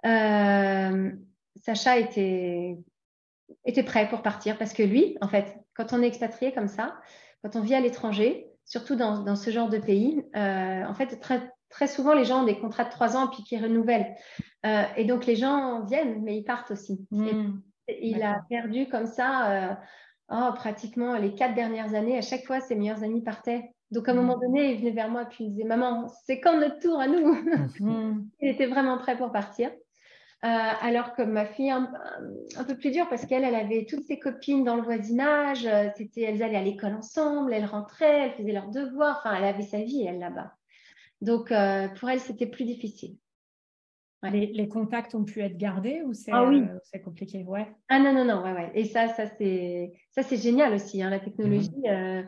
Euh, Sacha était, était prêt pour partir parce que lui, en fait, quand on est expatrié comme ça, quand on vit à l'étranger, surtout dans, dans, ce genre de pays, euh, en fait, très, très souvent, les gens ont des contrats de trois ans puis qui renouvellent. Euh, et donc, les gens viennent, mais ils partent aussi. Hmm. il a perdu comme ça oh, pratiquement les quatre dernières années. À chaque fois, ses meilleurs amis partaient. Donc, à un moment hmm. donné, il venait vers moi et il me disait Maman, c'est quand notre tour à nous? Hmm. Il était vraiment prêt pour partir. Euh, alors que ma fille, un, un peu plus dur parce qu'elle, elle avait toutes ses copines dans le voisinage. C'était, elles allaient à l'école ensemble, elles rentraient, elles faisaient leurs devoirs. Enfin, elle avait sa vie, elle, là-bas. Donc, pour elle, c'était plus difficile. Les, contacts ont pu être gardés ou c'est ah oui. Euh, compliqué? Ouais. Ah non, non, non, ouais, ouais. Et ça, ça c'est génial aussi, hein, la technologie. Mhm. Euh,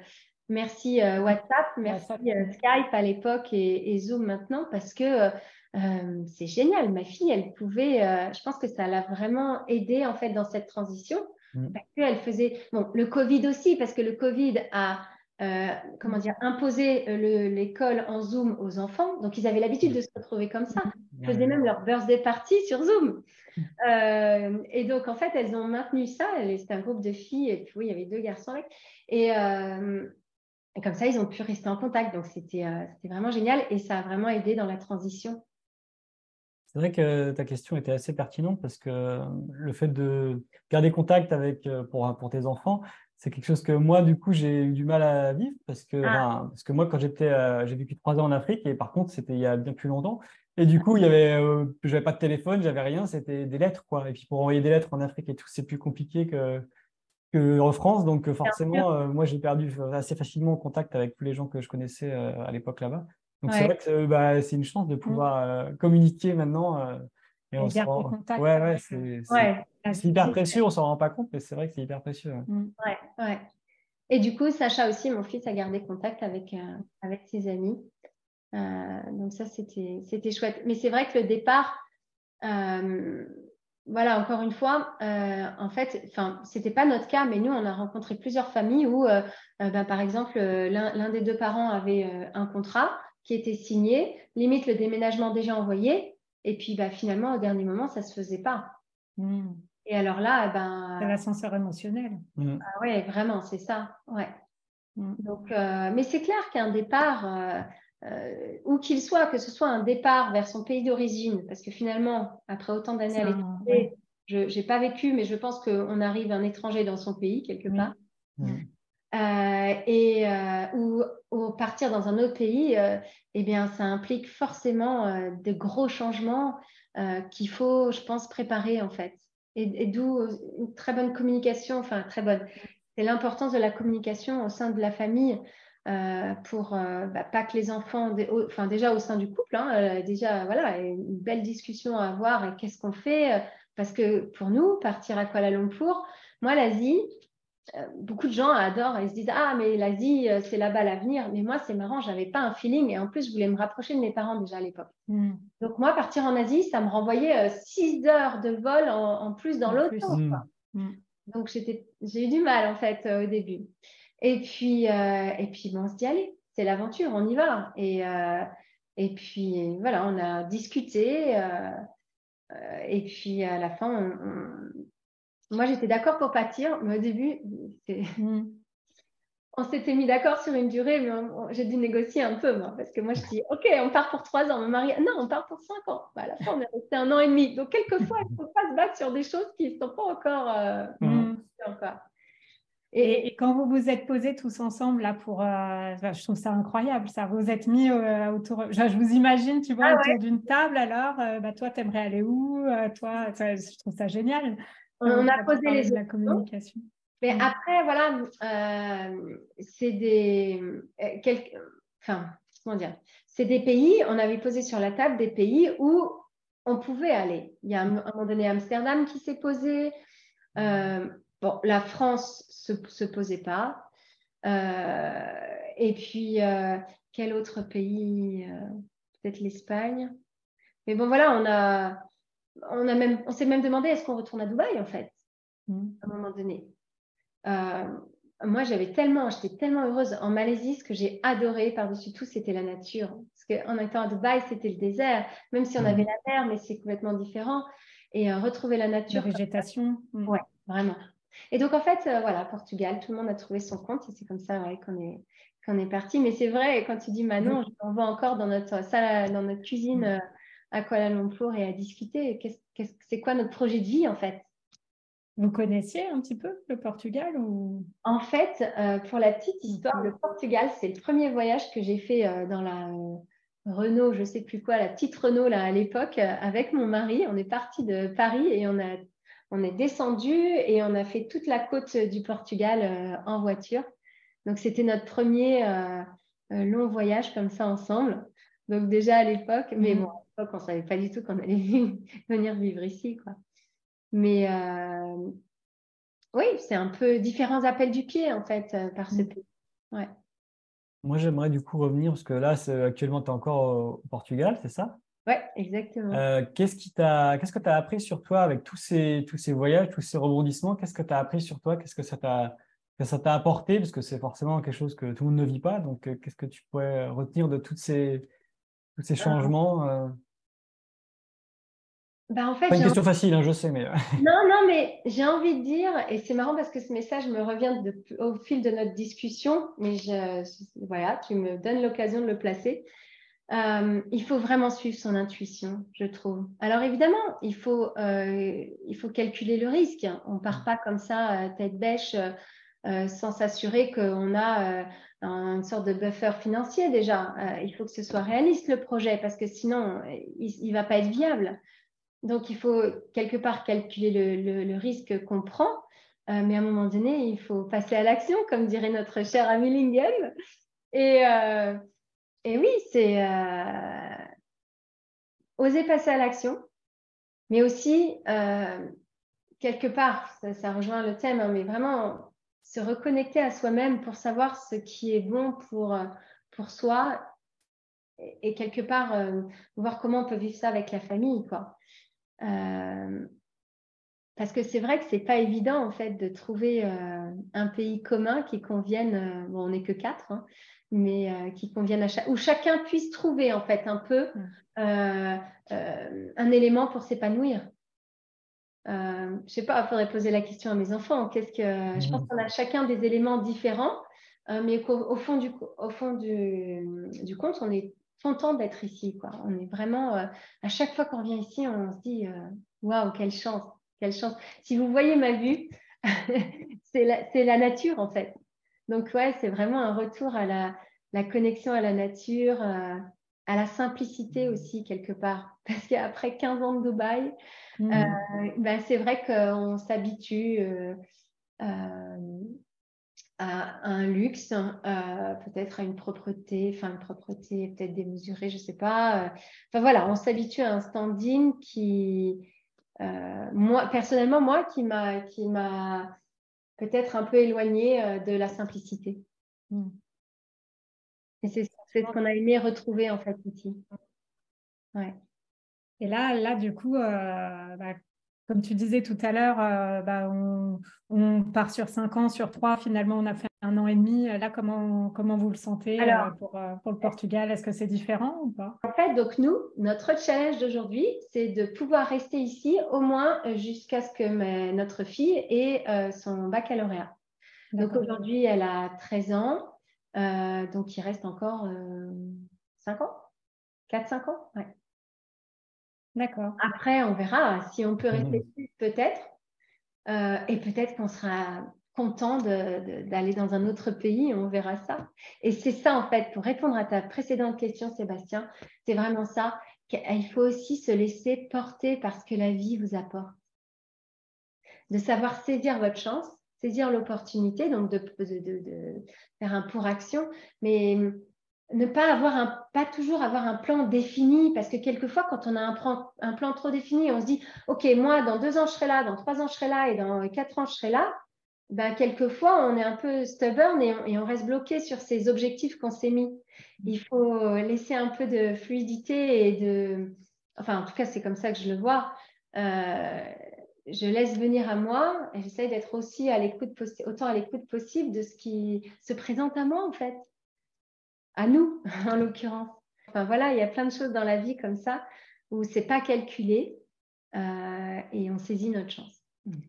merci euh, WhatsApp, merci Skype à l'époque et, Zoom maintenant parce que c'est génial. Ma fille, elle pouvait, je pense que ça l'a vraiment aidé en fait dans cette transition mhm. parce qu'elle faisait, bon, le Covid aussi, parce que le Covid a euh, comment dire, imposer euh, l'école en Zoom aux enfants. Donc, ils avaient l'habitude de se retrouver comme ça. Ils faisaient même leur birthday party sur Zoom. Euh, et donc, en fait, elles ont maintenu ça. C'était un groupe de filles, et puis oui, il y avait deux garçons avec. Et, comme ça, ils ont pu rester en contact. Donc, c'était vraiment génial et ça a vraiment aidé dans la transition. C'est vrai que ta question était assez pertinente parce que le fait de garder contact avec, pour, pour tes enfants, c'est quelque chose que moi, du coup, j'ai eu du mal à vivre parce que, ah. parce que moi, quand j'étais, euh, j'ai vécu trois ans en Afrique et par contre, c'était il y a bien plus longtemps. Et du coup, il y avait, euh, j'avais pas de téléphone, j'avais rien, c'était des lettres, quoi. Et puis pour envoyer des lettres en Afrique et tout, c'est plus compliqué que, que en France. Donc forcément, euh, moi, j'ai perdu assez facilement contact avec tous les gens que je connaissais à l'époque là-bas. Donc c'est vrai que bah, c'est une chance de mmh. pouvoir communiquer maintenant et on Ouais, ouais, c'est hyper précieux, on s'en rend pas compte, mais c'est vrai que c'est hyper précieux. Mm. Ouais. ouais, Et du coup, Sacha aussi, mon fils, a gardé contact avec, euh, avec ses amis. Euh, donc ça, c'était chouette. Mais c'est vrai que le départ, euh, voilà, encore une fois, en fait, enfin, c'était pas notre cas, mais nous, on a rencontré plusieurs familles où, ben, par exemple, l'un des deux parents avait un contrat qui était signé, limite le déménagement déjà envoyé, et puis bah, finalement, au dernier moment, ça ne se faisait pas. Hmm. Et alors là, eh ben. C'est l'ascenseur émotionnel. Hmm. Ah oui, vraiment, c'est ça. Ouais. Donc, euh, mais c'est clair qu'un départ, euh, euh, où qu'il soit, que ce soit un départ vers son pays d'origine, parce que finalement, après autant d'années à l'étranger, je n'ai pas vécu, mais je pense qu'on arrive un étranger dans son pays quelque part. Euh, et euh, ou, partir dans un autre pays, euh, eh bien, ça implique forcément de gros changements qu'il faut, je pense, préparer en fait. Et, d'où une très bonne communication, enfin très bonne. C'est l'importance de la communication au sein de la famille pour bah, pas que les enfants, enfin déjà au sein du couple, hein, déjà voilà, une belle discussion à avoir et qu'est-ce qu'on fait parce que pour nous, partir à Kuala Lumpur, moi l'Asie, euh, beaucoup de gens adorent et se disent Ah, mais l'Asie, euh, c'est là-bas l'avenir. Mais moi, c'est marrant, j'avais pas un feeling et en plus, je voulais me rapprocher de mes parents déjà à l'époque. Hmm. Donc, moi, partir en Asie, ça me renvoyait 6 euh, heures de vol en, plus dans l'autre. Hmm. Hmm. Donc, j'ai eu du mal en fait au début. Et puis, et puis bon, on se dit Allez, c'est l'aventure, on y va. Et, et puis, voilà, on a discuté. et puis, à la fin, on moi, j'étais d'accord pour partir, mais au début, mm. on s'était mis d'accord sur une durée, mais j'ai dû négocier un peu, moi, parce que moi, je dis, OK, on part pour trois ans. Mon mari, non, on part pour cinq ans. Bah, à la fin, on est resté un an et demi. Donc, quelquefois, il ne faut pas se battre sur des choses qui ne sont pas encore. Euh, mm. Et, quand vous vous êtes posés tous ensemble là pour, euh, je trouve ça incroyable, ça. Vous êtes mis euh, autour, je, vous imagine, tu vois, ah autour d'une table. Alors, bah, toi, t'aimerais aller où Toi, je trouve ça génial. On, a posé les la communication. Mais après, voilà, euh, c'est des. Euh, enfin, comment dire C'est des pays, on avait posé sur la table des pays où on pouvait aller. Il y a un, moment donné Amsterdam qui s'est posé. Euh, bon, la France se, se posait pas. et puis, quel autre pays Peut-être l'Espagne. Mais bon, voilà, on a, on a même, on s'est même demandé est-ce qu'on retourne à Dubaï en fait, mm. à un moment donné. Euh, moi, j'avais tellement, j'étais tellement heureuse en Malaisie. Ce que j'ai adoré par-dessus tout, c'était la nature. Parce qu'en étant à Dubaï, c'était le désert, même si on avait la mer, mais c'est complètement différent. Et euh, retrouver la nature. La végétation. Mm. Ouais, vraiment. Et donc, en fait, euh, voilà, Portugal, tout le monde a trouvé son compte et c'est comme ça qu'on est, qu'on est parti. Mais c'est vrai, quand tu dis Manon, mm. on va encore dans notre salle, dans notre cuisine mm. À Kuala Lumpur et à discuter. c'est quoi notre projet de vie, en fait? Vous connaissiez un petit peu le Portugal ou... En fait, euh, pour la petite histoire, le Portugal, c'est le premier voyage que j'ai fait euh, dans la euh, Renault, je ne sais plus quoi, la petite Renault là à l'époque, avec mon mari. On est parti de Paris et on, a, on est descendu et on a fait toute la côte du Portugal en voiture. Donc c'était notre premier long voyage comme ça ensemble. Donc déjà à l'époque, mais mmh. bon, l'époque, on ne savait pas du tout qu'on allait venir vivre ici. quoi. Mais euh, oui, c'est un peu différents appels du pied, en fait, euh, par ce mmh. pays. Ouais. Moi, j'aimerais du coup revenir, parce que là, actuellement, tu es encore au Portugal, c'est ça? Oui, exactement. Euh, qu'est-ce, qui t'a, qu'est-ce que tu as appris sur toi avec tous ces, tous ces voyages, tous ces rebondissements? Qu'est-ce que tu as appris sur toi? Qu'est-ce que ça t'a, que ça t'a apporté? Parce que c'est forcément quelque chose que tout le monde ne vit pas. Donc, qu'est-ce que tu pourrais retenir de toutes ces, tous ces changements bah, en fait, pas une question facile, hein, je sais, mais. non, non, mais j'ai envie de dire, et c'est marrant parce que ce message me revient au fil de notre discussion, mais je, voilà, tu me donnes l'occasion de le placer. Euh, il faut vraiment suivre son intuition, je trouve. Alors évidemment, il faut, euh, il faut calculer le risque. On part pas comme ça, euh, tête bêche, sans s'assurer qu'on a une sorte de buffer financier déjà. il faut que ce soit réaliste le projet, parce que sinon, il ne va pas être viable. Donc, il faut quelque part calculer le, risque qu'on prend, euh, mais à un moment donné, il faut passer à l'action, comme dirait notre cher ami Lingen. Et, euh, oui, c'est euh, oser passer à l'action, mais aussi, quelque part, ça, rejoint le thème, hein, mais vraiment se reconnecter à soi-même pour savoir ce qui est bon pour, pour soi et, quelque part voir comment on peut vivre ça avec la famille. Quoi. Euh, parce que c'est vrai que c'est pas évident en fait de trouver euh, un pays commun qui convienne. Euh, bon, on n'est que quatre, hein, mais qui convienne à chaque, où chacun puisse trouver en fait un peu un élément pour s'épanouir. je sais pas, il faudrait poser la question à mes enfants. Qu'est-ce que je pense mmh. qu'on a chacun des éléments différents, mais au fond du au fond du, du compte, on est content d'être ici. Quoi. On est vraiment, euh, à chaque fois qu'on vient ici, on se dit euh, waouh, quelle chance, quelle chance. Si vous voyez ma vue, c'est la, la, nature en fait. Donc, ouais, c'est vraiment un retour à la, la connexion à la nature, euh, à la simplicité aussi, quelque part. Parce qu'après 15 ans de Dubaï, mmh. ben, c'est vrai qu'on s'habitue à, un luxe, euh, peut-être à une propreté, enfin une propreté peut-être démesurée, je ne sais pas. Euh. Enfin voilà, on s'habitue à un standing qui, euh, moi personnellement, moi qui m'a qui m'a peut-être un peu éloigné de la simplicité. Hmm. Et c'est ce qu'on a aimé retrouver en fait ici. Ouais. Et là, là, du coup, bah, comme tu disais tout à l'heure, euh, bah, on, part sur cinq ans, sur trois. Finalement, on a fait un an et demi. Là, comment, comment vous le sentez euh, pour, euh, pour, le Portugal? Est-ce que c'est différent ou pas? En fait, donc nous, notre challenge d'aujourd'hui, c'est de pouvoir rester ici au moins jusqu'à ce que notre fille ait son baccalauréat. Donc aujourd'hui, elle a 13 ans. donc il reste encore 5 ans? 4-5 ans? Ouais. D'accord. Après, on verra si on peut rester mmh. plus, peut-être. et peut-être qu'on sera content d'aller dans un autre pays, on verra ça. Et c'est ça, en fait, pour répondre à ta précédente question, Sébastien, c'est vraiment ça. qu'il faut aussi se laisser porter parce que la vie vous apporte. De savoir saisir votre chance, saisir l'opportunité, donc de, de, faire un pour action, mais ne pas avoir un, pas toujours avoir un plan défini, parce que quelquefois, quand on a un plan, trop défini, on se dit, OK, moi, dans deux ans, je serai là, dans trois ans, je serai là, et dans quatre ans, je serai là, ben, quelquefois, on est un peu stubborn et on, reste bloqué sur ces objectifs qu'on s'est mis. Il faut laisser un peu de fluidité et de... Enfin, en tout cas, c'est comme ça que je le vois. Euh, je laisse venir à moi et j'essaie d'être aussi autant à l'écoute possible de ce qui se présente à moi, en fait. À nous, en l'occurrence. Enfin, voilà, il y a plein de choses dans la vie comme ça où c'est pas calculé euh, et on saisit notre chance.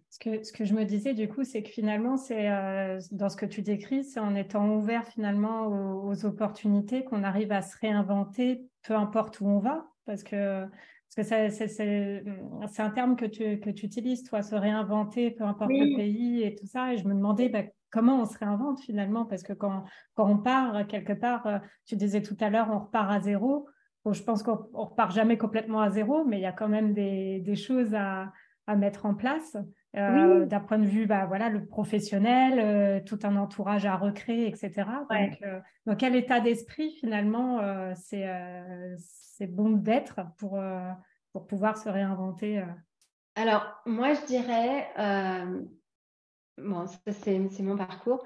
Ce que, ce que je me disais du coup, c'est que finalement, c'est euh, dans ce que tu décris, c'est en étant ouvert finalement aux, opportunités qu'on arrive à se réinventer, peu importe où on va, parce que parce que c'est un terme que tu, que tu utilises, toi, se réinventer, peu importe le pays et tout ça. Et je me demandais bah, comment on se réinvente finalement, parce que quand, quand on part quelque part, euh, tu disais tout à l'heure, on repart à zéro. Bon, je pense qu'on repart jamais complètement à zéro, mais il y a quand même des, des choses à, à mettre en place. Euh, d'un point de vue, bah, voilà, le professionnel, euh, tout un entourage à recréer, etc. Donc, euh, dans quel état d'esprit, finalement, c'est bon d'être pour, pour pouvoir se réinventer Alors, moi, je dirais, bon, ça, c'est mon parcours,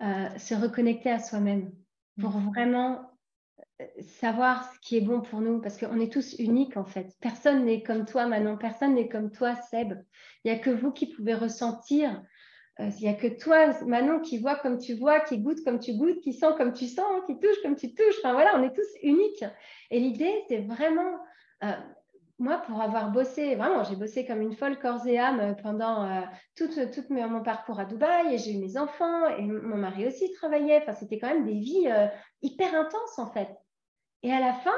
se reconnecter à soi-même pour mmh. vraiment savoir ce qui est bon pour nous, parce qu'on est tous uniques en fait. Personne n'est comme toi, Manon, personne n'est comme toi, Seb. Il n'y a que vous qui pouvez ressentir. Euh, il n'y a que toi, Manon, qui voit comme tu vois, qui goûte comme tu goûtes, qui sent comme tu sens, qui touche comme tu touches. Enfin voilà, on est tous uniques. Et l'idée, c'est vraiment, euh, moi, pour avoir bossé, vraiment, j'ai bossé comme une folle corps et âme pendant euh, tout, tout, mon parcours à Dubaï et j'ai eu mes enfants et mon mari aussi travaillait. Enfin, c'était quand même des vies hyper intenses en fait. Et à la fin,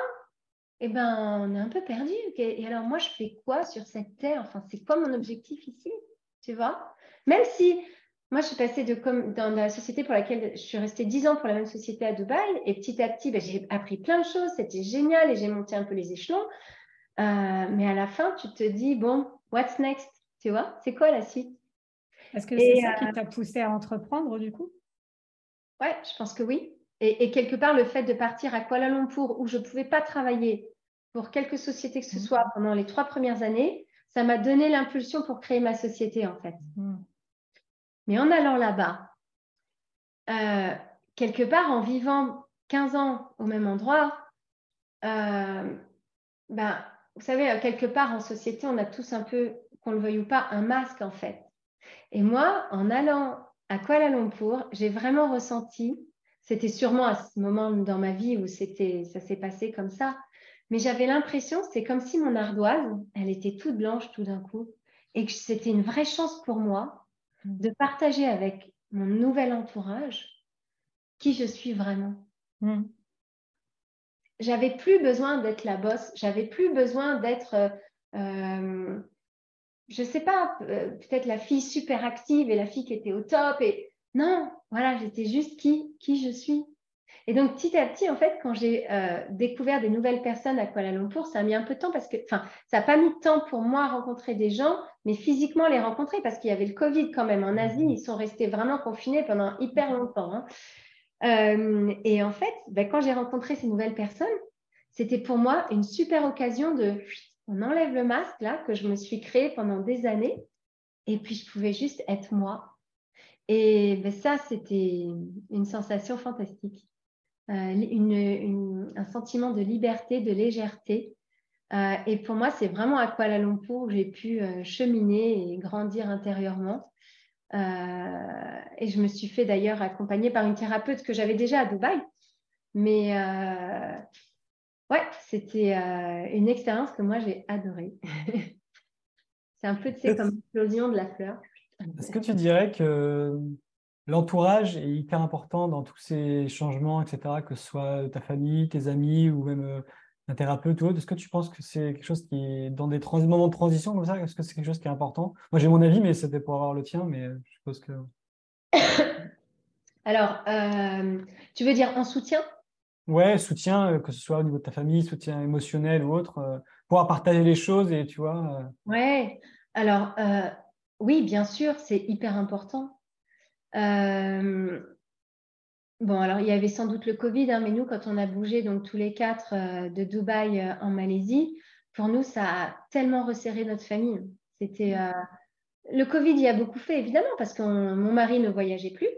eh ben, on est un peu perdu. Et alors, moi, je fais quoi sur cette terre? Enfin, c'est quoi mon objectif ici? Tu vois? Même si moi, je suis passée de comme dans la société pour laquelle je suis restée 10 ans pour la même société à Dubaï. Et petit à petit, ben, j'ai appris plein de choses. C'était génial et j'ai monté un peu les échelons. Euh, mais à la fin, tu te dis, bon, what's next? Tu vois C'est quoi la suite? Est-ce que c'est ça qui euh, t'a poussé à entreprendre du coup? Ouais, je pense que oui. Et, quelque part, le fait de partir à Kuala Lumpur, où je ne pouvais pas travailler pour quelque société que ce mmh. soit pendant les trois premières années, ça m'a donné l'impulsion pour créer ma société, en fait. Mmh. Mais en allant là-bas, euh, quelque part, en vivant 15 ans au même endroit, euh, ben, vous savez, quelque part en société, on a tous un peu, qu'on le veuille ou pas, un masque, en fait. Et moi, en allant à Kuala Lumpur, j'ai vraiment ressenti c'était sûrement à ce moment dans ma vie où c'était, ça s'est passé comme ça. Mais j'avais l'impression, c'est comme si mon ardoise, elle était toute blanche tout d'un coup, et que c'était une vraie chance pour moi de partager avec mon nouvel entourage qui je suis vraiment. Mm. J'avais plus besoin d'être la bosse, j'avais plus besoin d'être, euh, euh je sais pas, euh, peut-être la fille super active et la fille qui était au top. Et non, voilà, j'étais juste qui, qui je suis. Et donc, petit à petit, en fait, quand j'ai euh, découvert des nouvelles personnes à Kuala Lumpur, ça a mis un peu de temps parce que, enfin, ça n'a pas mis de temps pour moi à rencontrer des gens, mais physiquement les rencontrer parce qu'il y avait le Covid quand même. En Asie, ils sont restés vraiment confinés pendant hyper longtemps. Hein. Euh, et en fait, ben, quand j'ai rencontré ces nouvelles personnes, c'était pour moi une super occasion de, on enlève le masque là que je me suis créé pendant des années, et puis je pouvais juste être moi et ben, ça, c'était une sensation fantastique. Euh, un sentiment de liberté, de légèreté. Euh, et pour moi, c'est vraiment à Kuala Lumpur où j'ai pu cheminer et grandir intérieurement. Et je me suis fait d'ailleurs accompagner par une thérapeute que j'avais déjà à Dubaï. Mais ouais, c'était une expérience que moi j'ai adorée. c'est un peu, tu sais, comme l'explosion de la fleur. Est-ce que tu dirais que l'entourage est hyper important dans tous ces changements, etc., que ce soit ta famille, tes amis ou même un thérapeute ou autre. Est-ce que tu penses que c'est quelque chose qui est dans des moments de transition comme ça Est-ce que c'est quelque chose qui est important? Moi, j'ai mon avis, mais c'était pour avoir le tien, mais je suppose que. Alors, tu veux dire en soutien? Ouais, soutien, que ce soit au niveau de ta famille, soutien émotionnel ou autre, pouvoir partager les choses et tu vois. Ouais, alors oui, bien sûr, c'est hyper important. Euh, bon, alors il y avait sans doute le Covid, hein, mais nous, quand on a bougé donc tous les quatre euh, de Dubaï euh, en Malaisie, pour nous, ça a tellement resserré notre famille. C'était le Covid y a beaucoup fait évidemment parce que mon mari ne voyageait plus,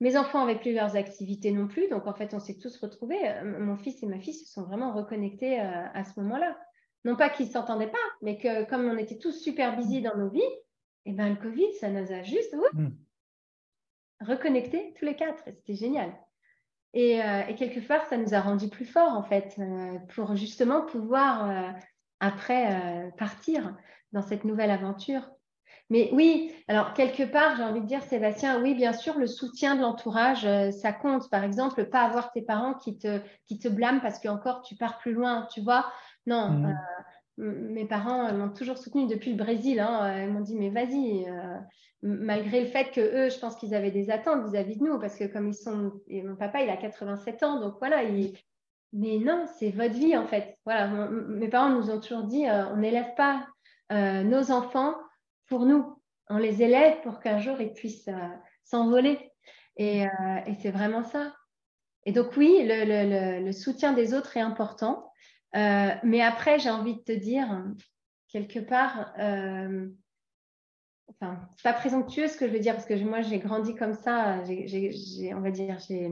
mes enfants n'avaient plus leurs activités non plus, donc en fait, on s'est tous retrouvés. Mon fils et ma fille se sont vraiment reconnectés à ce moment-là. Non pas qu'ils ne s'entendaient pas, mais que comme on était tous super busy dans nos vies, et eh ben le Covid, ça nous a juste reconnecter tous les quatre. C'était génial. Et, euh, et, quelque part, ça nous a rendu plus forts, en fait, euh, pour justement pouvoir, euh, après, partir dans cette nouvelle aventure. Mais oui, alors quelque part, j'ai envie de dire, Sébastien, oui, bien sûr, le soutien de l'entourage, ça compte. Par exemple, pas avoir tes parents qui te, qui te blâment parce que encore tu pars plus loin, tu vois. Non, mmh mes parents m'ont toujours soutenue depuis le Brésil. Hein. Ils m'ont dit, mais vas-y, malgré le fait que eux, je pense qu'ils avaient des attentes vis-à-vis de nous, parce que comme ils sont, et mon papa, il a 87 ans, donc voilà, mais non, c'est votre vie en fait. Voilà, mes parents nous ont toujours dit, euh, on n'élève pas euh, nos enfants pour nous, on les élève pour qu'un jour ils puissent s'envoler. Et, c'est vraiment ça. Et donc oui, le soutien des autres est important. Euh, mais après, j'ai envie de te dire, quelque part, euh, enfin, c'est pas présomptueux ce que je veux dire, parce que moi, j'ai grandi comme ça, j'ai, on va dire, j'ai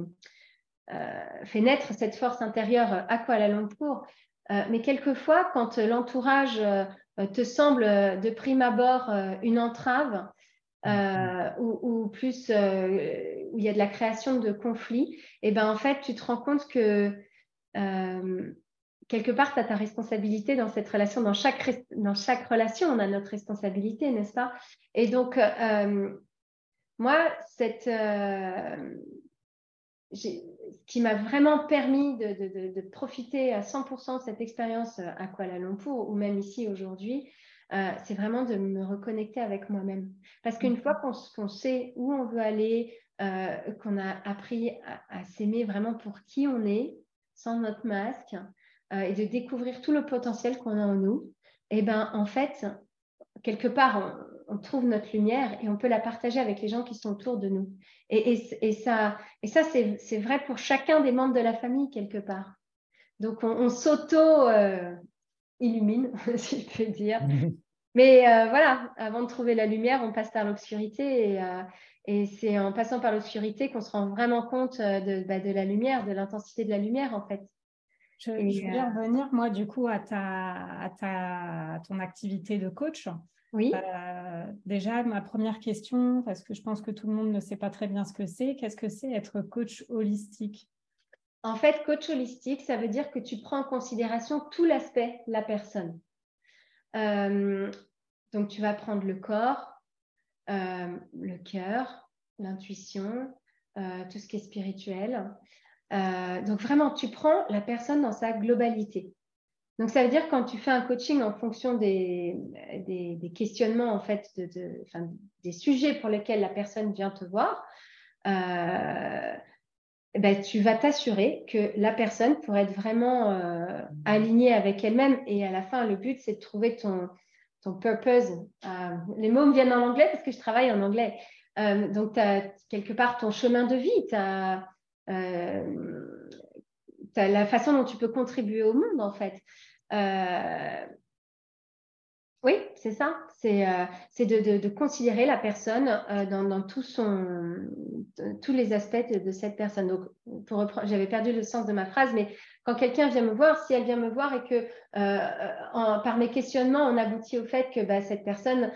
euh, fait naître cette force intérieure à Kuala Lumpur. mais quelquefois, quand l'entourage te semble de prime abord une entrave, mm-hmm. ou, plus où il y a de la création de conflits, et eh ben en fait, tu te rends compte que quelque part, tu as ta responsabilité dans cette relation. Dans chaque, dans chaque relation, on a notre responsabilité, n'est-ce pas? Et donc, euh, moi, cette, euh, ce qui m'a vraiment permis de, de, profiter à 100% de cette expérience à Kuala Lumpur, ou même ici aujourd'hui, euh, c'est vraiment de me reconnecter avec moi-même. Parce qu'une fois qu'on sait où on veut aller, qu'on a appris à, à s'aimer vraiment pour qui on est, sans notre masque, euh, et de découvrir tout le potentiel qu'on a en nous, et eh ben en fait, quelque part, on, trouve notre lumière et on peut la partager avec les gens qui sont autour de nous. Et, et, ça, et ça c'est vrai pour chacun des membres de la famille, quelque part. Donc, on, s'auto-illumine, euh, si je peux dire. Mais euh, voilà, avant de trouver la lumière, on passe par l'obscurité. Et, et c'est en passant par l'obscurité qu'on se rend vraiment compte de, bah, de la lumière, de l'intensité de la lumière, en fait. Je, voulais euh, revenir, moi, du coup, à, ta, à, ta, ton activité de coach. Oui. Euh, déjà, ma première question, parce que je pense que tout le monde ne sait pas très bien ce que c'est, qu'est-ce que c'est être coach holistique? En fait, coach holistique, ça veut dire que tu prends en considération tout l'aspect de la personne. Euh, donc, tu vas prendre le corps, le cœur, l'intuition, tout ce qui est spirituel. Euh, donc vraiment, tu prends la personne dans sa globalité. Donc ça veut dire quand tu fais un coaching en fonction des, questionnements, en fait, de, des sujets pour lesquels la personne vient te voir, euh, ben, tu vas t'assurer que la personne pourrait être vraiment euh, alignée avec elle-même. Et à la fin, le but, c'est de trouver ton, purpose. les mots me viennent en anglais parce que je travaille en anglais. donc, tu as quelque part ton chemin de vie, la façon dont tu peux contribuer au monde, en fait. Euh, oui, c'est ça. C'est euh, de, considérer la personne dans, son, tous les aspects de, cette personne. Donc, j'avais perdu le sens de ma phrase, mais quand quelqu'un vient me voir, si elle vient me voir et que par mes questionnements, on aboutit au fait que bah, cette personne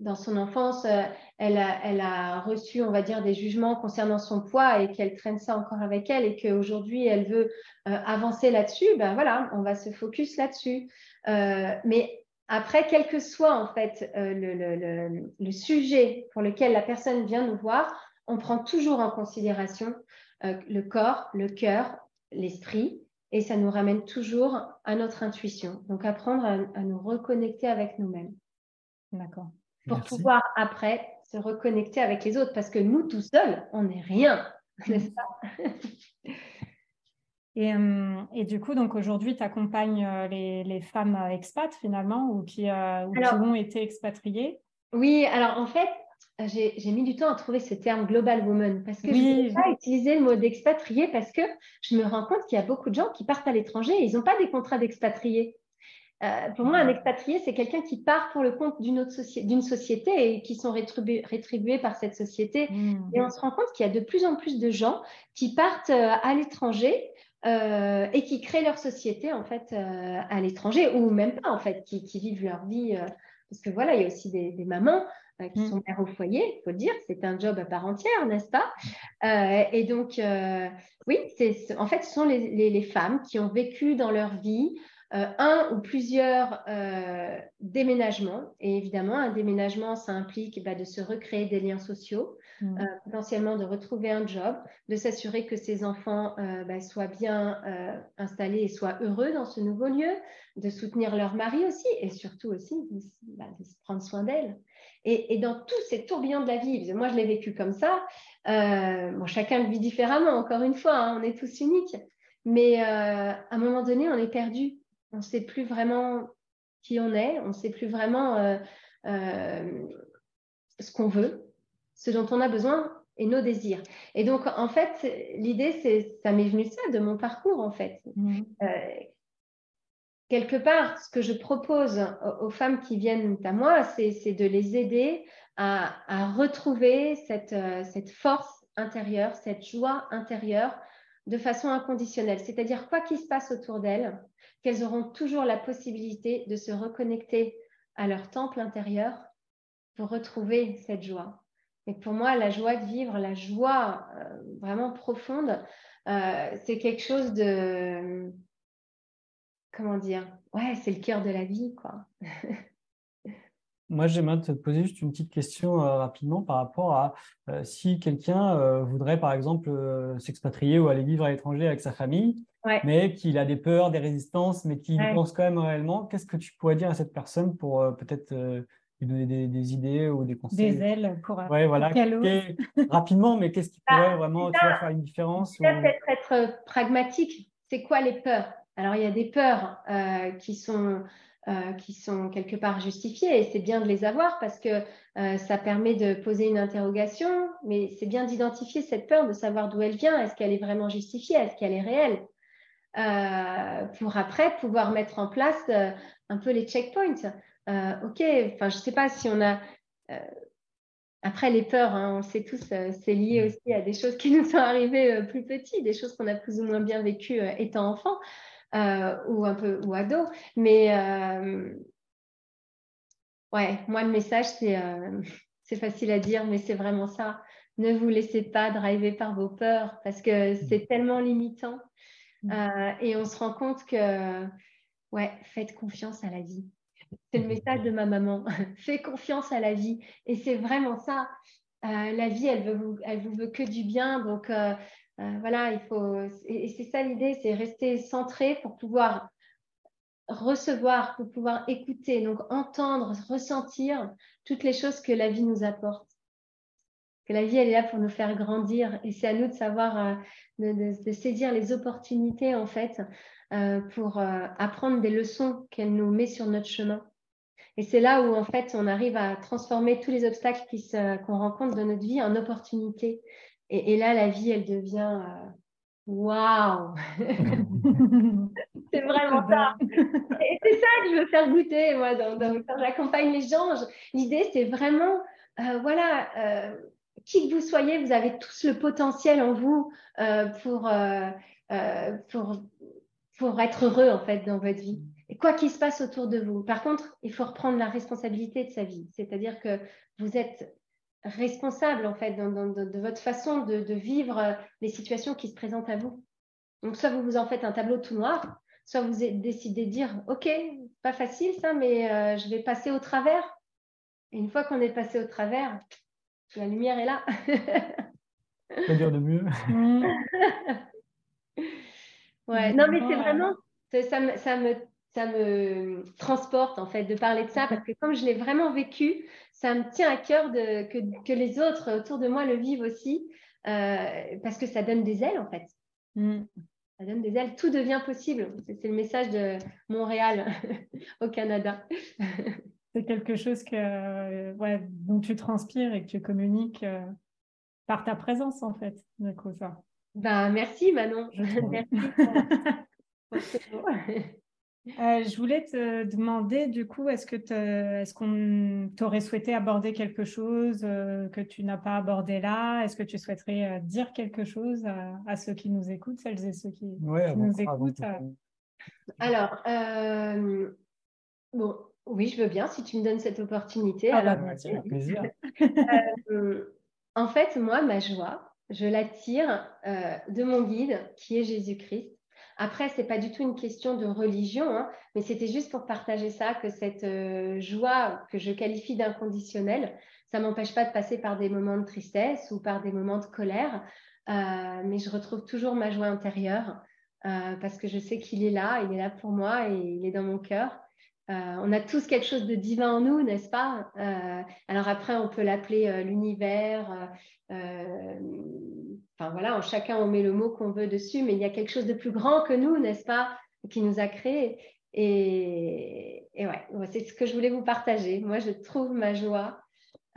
dans son enfance, euh, elle a, reçu, on va dire, des jugements concernant son poids et qu'elle traîne ça encore avec elle et qu'aujourd'hui, elle veut euh, avancer là-dessus, ben voilà, on va se focus là-dessus. Euh, mais après, quel que soit en fait le, sujet pour lequel la personne vient nous voir, on prend toujours en considération le corps, le cœur, l'esprit, et ça nous ramène toujours à notre intuition. Donc apprendre à, nous reconnecter avec nous-mêmes. D'accord. Pour pouvoir après se reconnecter avec les autres, parce que nous tout seuls, on n'est rien, n'est-ce pas? Et, euh, et, du coup, donc aujourd'hui, tu accompagnes euh, les, les, femmes expats finalement ou qui, euh, ou qui ont été expatriées? Oui, alors en fait, j'ai mis du temps à trouver ce terme global woman parce que je ne pas utiliser le mot d'expatrié parce que je me rends compte qu'il y a beaucoup de gens qui partent à l'étranger et ils n'ont pas des contrats d'expatrié. Euh, pour moi, un expatrié, c'est quelqu'un qui part pour le compte d'une autre d'une société et qui sont rétribués, par cette société. Mmh. Et on se rend compte qu'il y a de plus en plus de gens qui partent euh, à l'étranger euh, et qui créent leur société en fait à l'étranger ou même pas en fait, qui, vivent leur vie. parce que voilà, il y a aussi des mamans qui mmh. sont mères au foyer, il faut le dire, c'est un job à part entière, n'est-ce pas? Euh, Et donc, euh, oui, c'est, en fait, ce sont les, femmes qui ont vécu dans leur vie un ou plusieurs déménagements. Et évidemment, un déménagement, ça implique bah, de se recréer des liens sociaux, mmh. potentiellement de retrouver un job, de s'assurer que ses enfants bah, soient bien installés et soient heureux dans ce nouveau lieu, de soutenir leur mari aussi, et surtout aussi bah, de prendre soin d'elles. Et, dans tous ces tourbillons de la vie, moi je l'ai vécu comme ça, euh, chacun le vit différemment, encore une fois, hein, on est tous uniques, mais euh, à un moment donné, on est perdu. On ne sait plus vraiment qui on est, on ne sait plus vraiment euh, ce qu'on veut, ce dont on a besoin et nos désirs. Et donc, en fait, l'idée, c'est, ça m'est venu ça de mon parcours, en fait. Mmh quelque part, ce que je propose aux femmes qui viennent à moi, c'est de les aider à, retrouver euh, cette, force intérieure, cette joie intérieure de façon inconditionnelle. C'est-à-dire, quoi qu'il se passe autour d'elles, qu'elles auront toujours la possibilité de se reconnecter à leur temple intérieur pour retrouver cette joie. Et pour moi, la joie de vivre, la joie euh, vraiment profonde, euh, c'est quelque chose de, comment dire, ouais, c'est le cœur de la vie, quoi. Moi, j'aimerais te poser juste une petite question euh, rapidement par rapport à euh, si quelqu'un euh, voudrait, par exemple, s'expatrier ou aller vivre à l'étranger avec sa famille, mais qu'il a des peurs, des résistances, mais qu'il pense quand même réellement. Qu'est-ce que tu pourrais dire à cette personne pour peut-être lui donner des, idées ou des conseils? Des ailes pour. Ouais, voilà. rapidement, mais qu'est-ce qui pourrait bah, vraiment faire une différence Peut-être être pragmatique. C'est quoi les peurs? Alors, il y a des peurs qui, sont, euh, qui sont quelque part justifiées et c'est bien de les avoir parce que euh, ça permet de poser une interrogation, mais c'est bien d'identifier cette peur, de savoir d'où elle vient, est-ce qu'elle est vraiment justifiée, est-ce qu'elle est réelle, pour après pouvoir mettre en place un peu les checkpoints. ok, enfin, je ne sais pas si on a après, les peurs, hein, on le sait tous, c'est lié aussi à des choses qui nous sont arrivées plus petits, des choses qu'on a plus ou moins bien vécues étant enfant. Euh, ou un peu ou ado. Mais euh, ouais, moi le message c'est euh, c'est facile à dire, mais c'est vraiment ça. Ne vous laissez pas driver par vos peurs parce que mmh. c'est tellement limitant. Mmh. et on se rend compte que ouais, faites confiance à la vie. C'est le message de ma maman. Fais confiance à la vie. Et c'est vraiment ça. la vie, elle veut vous, elle vous veut que du bien. Donc, euh, voilà, il faut. Et, c'est ça l'idée, c'est rester centré pour pouvoir recevoir, pour pouvoir écouter, donc entendre, ressentir toutes les choses que la vie nous apporte. Que la vie, elle est là pour nous faire grandir. Et c'est à nous de savoir, euh, de, saisir les opportunités, en fait, euh, pour apprendre des leçons qu'elle nous met sur notre chemin. Et c'est là où, en fait, on arrive à transformer tous les obstacles qu'on rencontre dans notre vie en opportunités. Et, là, la vie, elle devient euh, waouh C'est vraiment ça. Et c'est ça que je veux faire goûter, moi, quand j'accompagne les gens. L'idée, c'est vraiment, euh, voilà, euh, qui que vous soyez, vous avez tous le potentiel en vous pour, pour, pour être heureux, en fait, dans votre vie. Et quoi qu'il se passe autour de vous. Par contre, il faut reprendre la responsabilité de sa vie. C'est-à-dire que vous êtes responsable en fait de, votre façon de, vivre les situations qui se présentent à vous. Donc soit vous vous en faites un tableau tout noir, soit vous décidez de dire ok, pas facile ça, mais euh, je vais passer au travers. Et une fois qu'on est passé au travers, la lumière est là. Pas dire de mieux. Ouais, non, mais c'est vraiment, ça me, ça, me, ça me transporte en fait de parler de ça parce que comme je l'ai vraiment vécu, ça me tient à cœur de, que, que, les autres autour de moi le vivent aussi euh, parce que ça donne des ailes en fait. Mm. Ça donne des ailes, tout devient possible. C'est le message de Montréal au Canada. c'est quelque chose que, ouais, dont tu transpires et que tu communiques euh, par ta présence en fait. Coup, ça. Ben, merci Manon. merci. Euh, je voulais te demander, du coup, est-ce que est-ce qu'on t'aurait souhaité aborder quelque chose euh, que tu n'as pas abordé là? Est-ce que tu souhaiterais euh, dire quelque chose à, ceux qui nous écoutent, celles et ceux qui, nous écoutent Alors, bon, oui, je veux bien si tu me donnes cette opportunité. Ah, bah, alors, plaisir. en fait, moi, ma joie, je l'attire de mon guide qui est Jésus-Christ. Après, c'est pas du tout une question de religion, hein, mais c'était juste pour partager ça, que cette euh, joie que je qualifie d'inconditionnelle, ça m'empêche pas de passer par des moments de tristesse ou par des moments de colère, euh, mais je retrouve toujours ma joie intérieure euh, parce que je sais qu'il est là, il est là pour moi et il est dans mon cœur. On a tous quelque chose de divin en nous, n'est-ce pas? Alors après, on peut l'appeler l'univers, enfin voilà, chacun on met le mot qu'on veut dessus, mais il y a quelque chose de plus grand que nous, n'est-ce pas, qui nous a créés. Et, ouais, c'est ce que je voulais vous partager. Moi, je trouve ma joie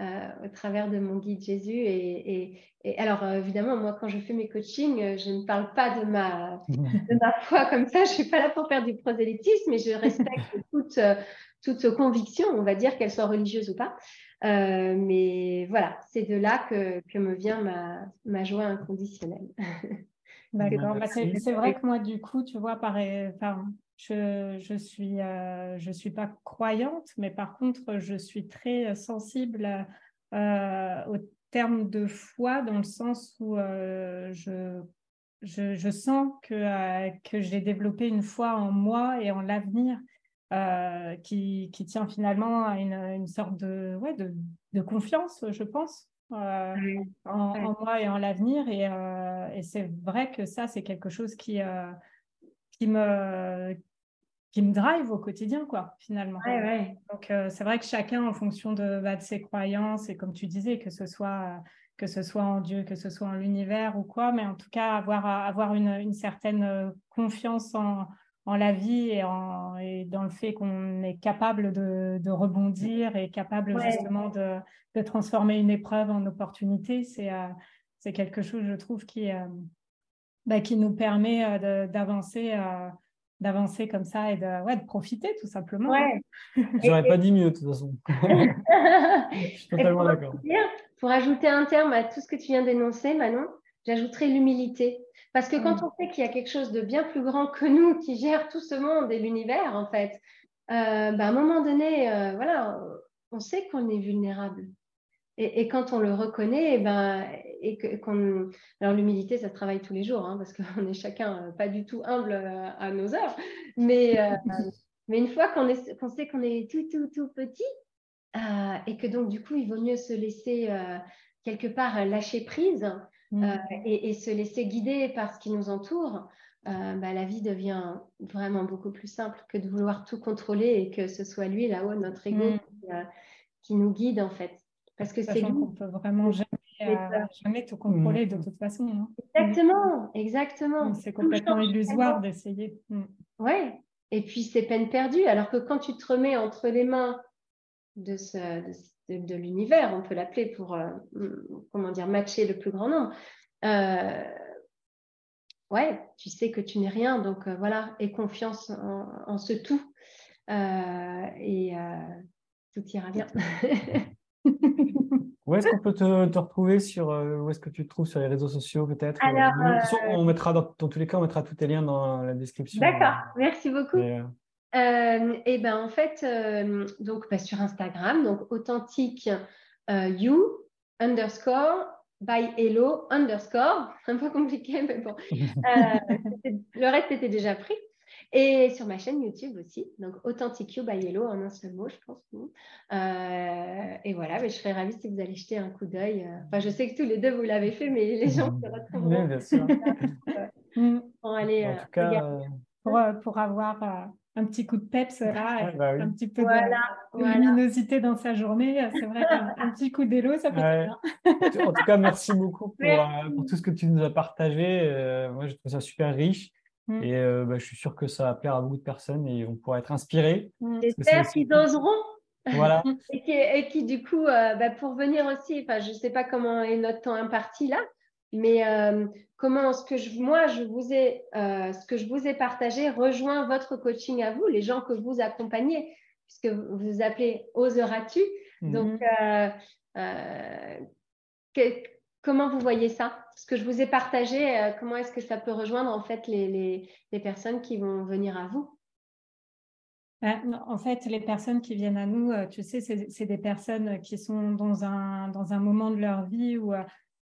euh, au travers de mon guide Jésus. Et, alors, euh, évidemment, moi, quand je fais mes coachings, euh, je ne parle pas de ma, de ma foi comme ça. Je ne suis pas là pour faire du prosélytisme, mais je respecte toute, toute conviction, on va dire, qu'elle soit religieuse ou pas. Euh, mais voilà, c'est de là que, que me vient ma, ma, joie inconditionnelle. D'accord. Bah, c'est vrai que moi, du coup, tu vois, pareil, enfin, je je suis euh, je suis pas croyante, mais par contre, je suis très sensible euh, au terme de foi dans le sens où je, je, je sens que que j'ai développé une foi en moi et en l'avenir euh, qui, qui, tient finalement à une, une sorte de, ouais, de, de, confiance, je pense, euh, en, moi et en l'avenir. Et, euh, et c'est vrai que ça, c'est quelque chose qui, qui, me, qui me drive au quotidien, quoi, finalement. Donc, c'est vrai que chacun, en fonction de, bah, de, ses croyances, et comme tu disais, que ce soit que ce soit en Dieu, que ce soit en l'univers ou quoi, mais en tout cas avoir, avoir une, une certaine confiance en, en la vie et, en, et dans le fait qu'on est capable de, de, rebondir et capable justement de, de, transformer une épreuve en opportunité, c'est euh, quelque chose, je trouve, qui, euh, bah, qui nous permet euh, d'avancer d'avancer comme ça et de, ouais, de profiter tout simplement. Ouais. J'aurais pas dit mieux de toute façon. je suis totalement d'accord. Pour ajouter un terme à tout ce que tu viens d'énoncer, Manon, j'ajouterais l'humilité. Parce que quand mm. on sait qu'il y a quelque chose de bien plus grand que nous qui gère tout ce monde et l'univers, en fait, euh, bah, à un moment donné, euh, voilà, on sait qu'on est vulnérable. Et, quand on le reconnaît, et eh ben, et qu'on, alors l'humilité, ça se travaille tous les jours, hein, parce qu'on est chacun euh, pas du tout humble à, nos heures. Mais, mais une fois qu'on, est, qu'on sait qu'on est tout, tout, tout petit, et que donc du coup, il vaut mieux se laisser quelque part lâcher prise euh, mm. et, se laisser guider par ce qui nous entoure, euh, bah, la vie devient vraiment beaucoup plus simple que de vouloir tout contrôler et que ce soit lui là-haut, notre ego, mm. euh, qui, nous guide en fait. Parce que c'est lui. qu'on peut vraiment jamais, jamais tout contrôler de toute façon. Hein. Exactement, exactement. C'est complètement illusoire d'essayer. Mm. Ouais. Et puis c'est peine perdue. Alors que quand tu te remets entre les mains de, ce, de, de, l'univers, on peut l'appeler pour, euh, comment dire, matcher le plus grand nombre. Euh, ouais, tu sais que tu n'es rien, donc euh, voilà, et confiance en, ce tout, et tout ira bien. où est-ce qu'on peut te, retrouver sur où est-ce que tu te trouves sur les réseaux sociaux peut-être On mettra dans, tous les cas, on mettra tous tes liens dans la description. D'accord, merci beaucoup. Euh, et ben en fait, euh, donc bah, sur Instagram, donc authentique euh, you underscore by hello underscore, un peu compliqué, mais bon, le reste était déjà pris. Et sur ma chaîne YouTube aussi, donc Authentic You by Hello en un seul mot, je pense. Euh, et voilà, mais je serais ravie si vous allez jeter un coup d'œil. Enfin, je sais que tous les deux vous l'avez fait, mais les gens se retrouveront. bien sûr. pour aller en tout cas, pour, pour, avoir un petit coup de peps là, bah un petit peu de, luminosité dans sa journée. C'est vrai qu'un petit coup d'élo, ça peut être bien. en tout cas, merci beaucoup pour, euh, pour, tout ce que tu nous as partagé. Euh, moi, je trouve ça super riche. Mm. Et euh, bah, je suis sûr que ça va plaire à beaucoup de personnes et on pourra être inspirés. Mm. J'espère qu'ils oseront. Voilà. et, qui, et, qui, du coup, bah, pour venir aussi, je ne sais pas comment est notre temps imparti là, mais euh, comment ce que je, moi je vous ai euh, ce que je vous ai partagé rejoint votre coaching à vous, les gens que vous accompagnez, puisque vous vous appelez Oseras-tu. Mhm. Donc euh, comment vous voyez ça? Ce que je vous ai partagé, comment est-ce que ça peut rejoindre en fait les, personnes qui vont venir à vous. En fait, les personnes qui viennent à nous, tu sais, c'est des personnes qui sont dans un, moment de leur vie où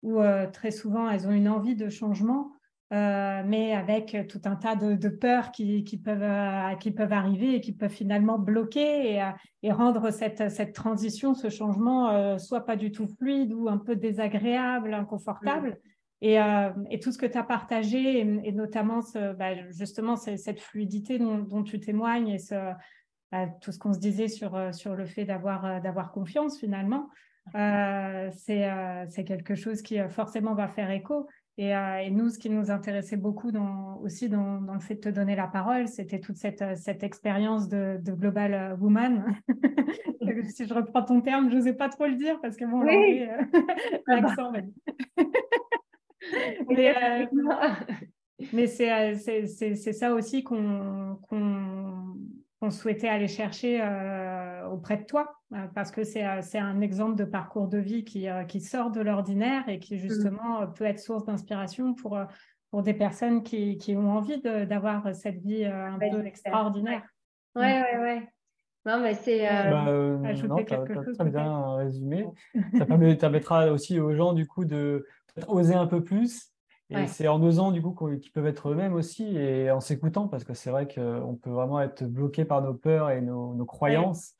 où euh, très souvent elles ont une envie de changement, euh, mais avec tout un tas de, peurs qui, peuvent, euh, qui peuvent arriver et qui peuvent finalement bloquer et, et rendre cette, cette transition, ce changement, soit pas du tout fluide ou un peu désagréable, inconfortable. Et, et, tout ce que tu as partagé, et, notamment ce, bah, justement cette fluidité dont, tu témoignes et ce, bah, tout ce qu'on se disait sur, sur le fait d'avoir confiance finalement, euh, euh, c'est quelque chose qui euh, forcément va faire écho. Et, nous, ce qui nous intéressait beaucoup dans, aussi dans, le fait de te donner la parole, c'était toute cette, cette expérience de, Global Woman. si je reprends ton terme, je n'osais pas trop le dire parce que bon, oui. l'accent. mais, mais c'est ça aussi qu'on souhaitait aller chercher auprès de toi, euh, parce que c'est euh, un exemple de parcours de vie qui, euh, qui sort de l'ordinaire et qui mmh. justement peut être source d'inspiration pour, pour des personnes qui, qui ont envie d'avoir cette vie un peu extraordinaire. Oui, oui, oui. Non, mais c'est. Bah, ajouter quelque chose. Très bien résumé. Ça permettra aussi aux gens, du coup, de oser un peu plus. Et c'est en osant, du coup, qu'ils peuvent être eux-mêmes aussi et en s'écoutant, parce que c'est vrai qu'on peut vraiment être bloqué par nos peurs et nos, nos croyances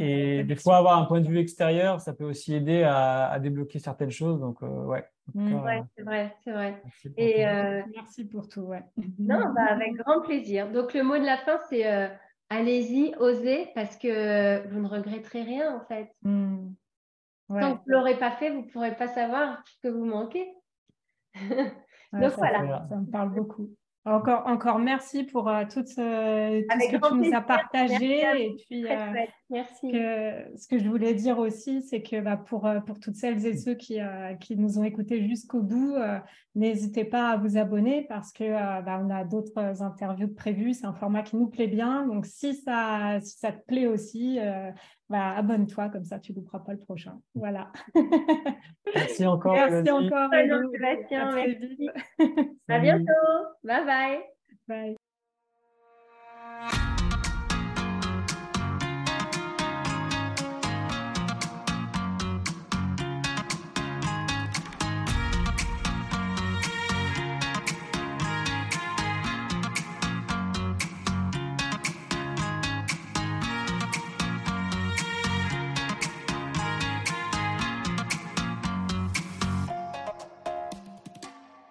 et, des fois, avoir un point de vue extérieur, ça peut aussi aider à, débloquer certaines choses. Donc, euh, ouais. Mmh. ouais c'est vrai, c'est vrai. Merci et euh, merci pour tout. Ouais. Non, bah, avec grand plaisir. Donc, le mot de la fin, c'est euh, allez-y, osez, parce que vous ne regretterez rien, en fait. Mmh. Tant que vous ne l'aurez pas fait, vous ne pourrez pas savoir ce que vous manquez. Donc, voilà. ça me parle beaucoup. Encore, encore merci pour euh, tout, ce, tout ce que tu nous as partagé. Et puis, euh, merci. Que, ce que je voulais dire aussi, c'est que bah, pour, euh, pour toutes celles et ceux qui, qui nous ont écoutés jusqu'au bout, n'hésitez pas à vous abonner parce que bah, on a d'autres interviews prévues. C'est un format qui nous plaît bien. Donc, si ça, si ça te plaît aussi, bah, abonne-toi, comme ça tu ne louperas pas le prochain. Voilà. Merci encore. Merci encore. Sébastien. Merci. À bientôt. Bye bye. Bye.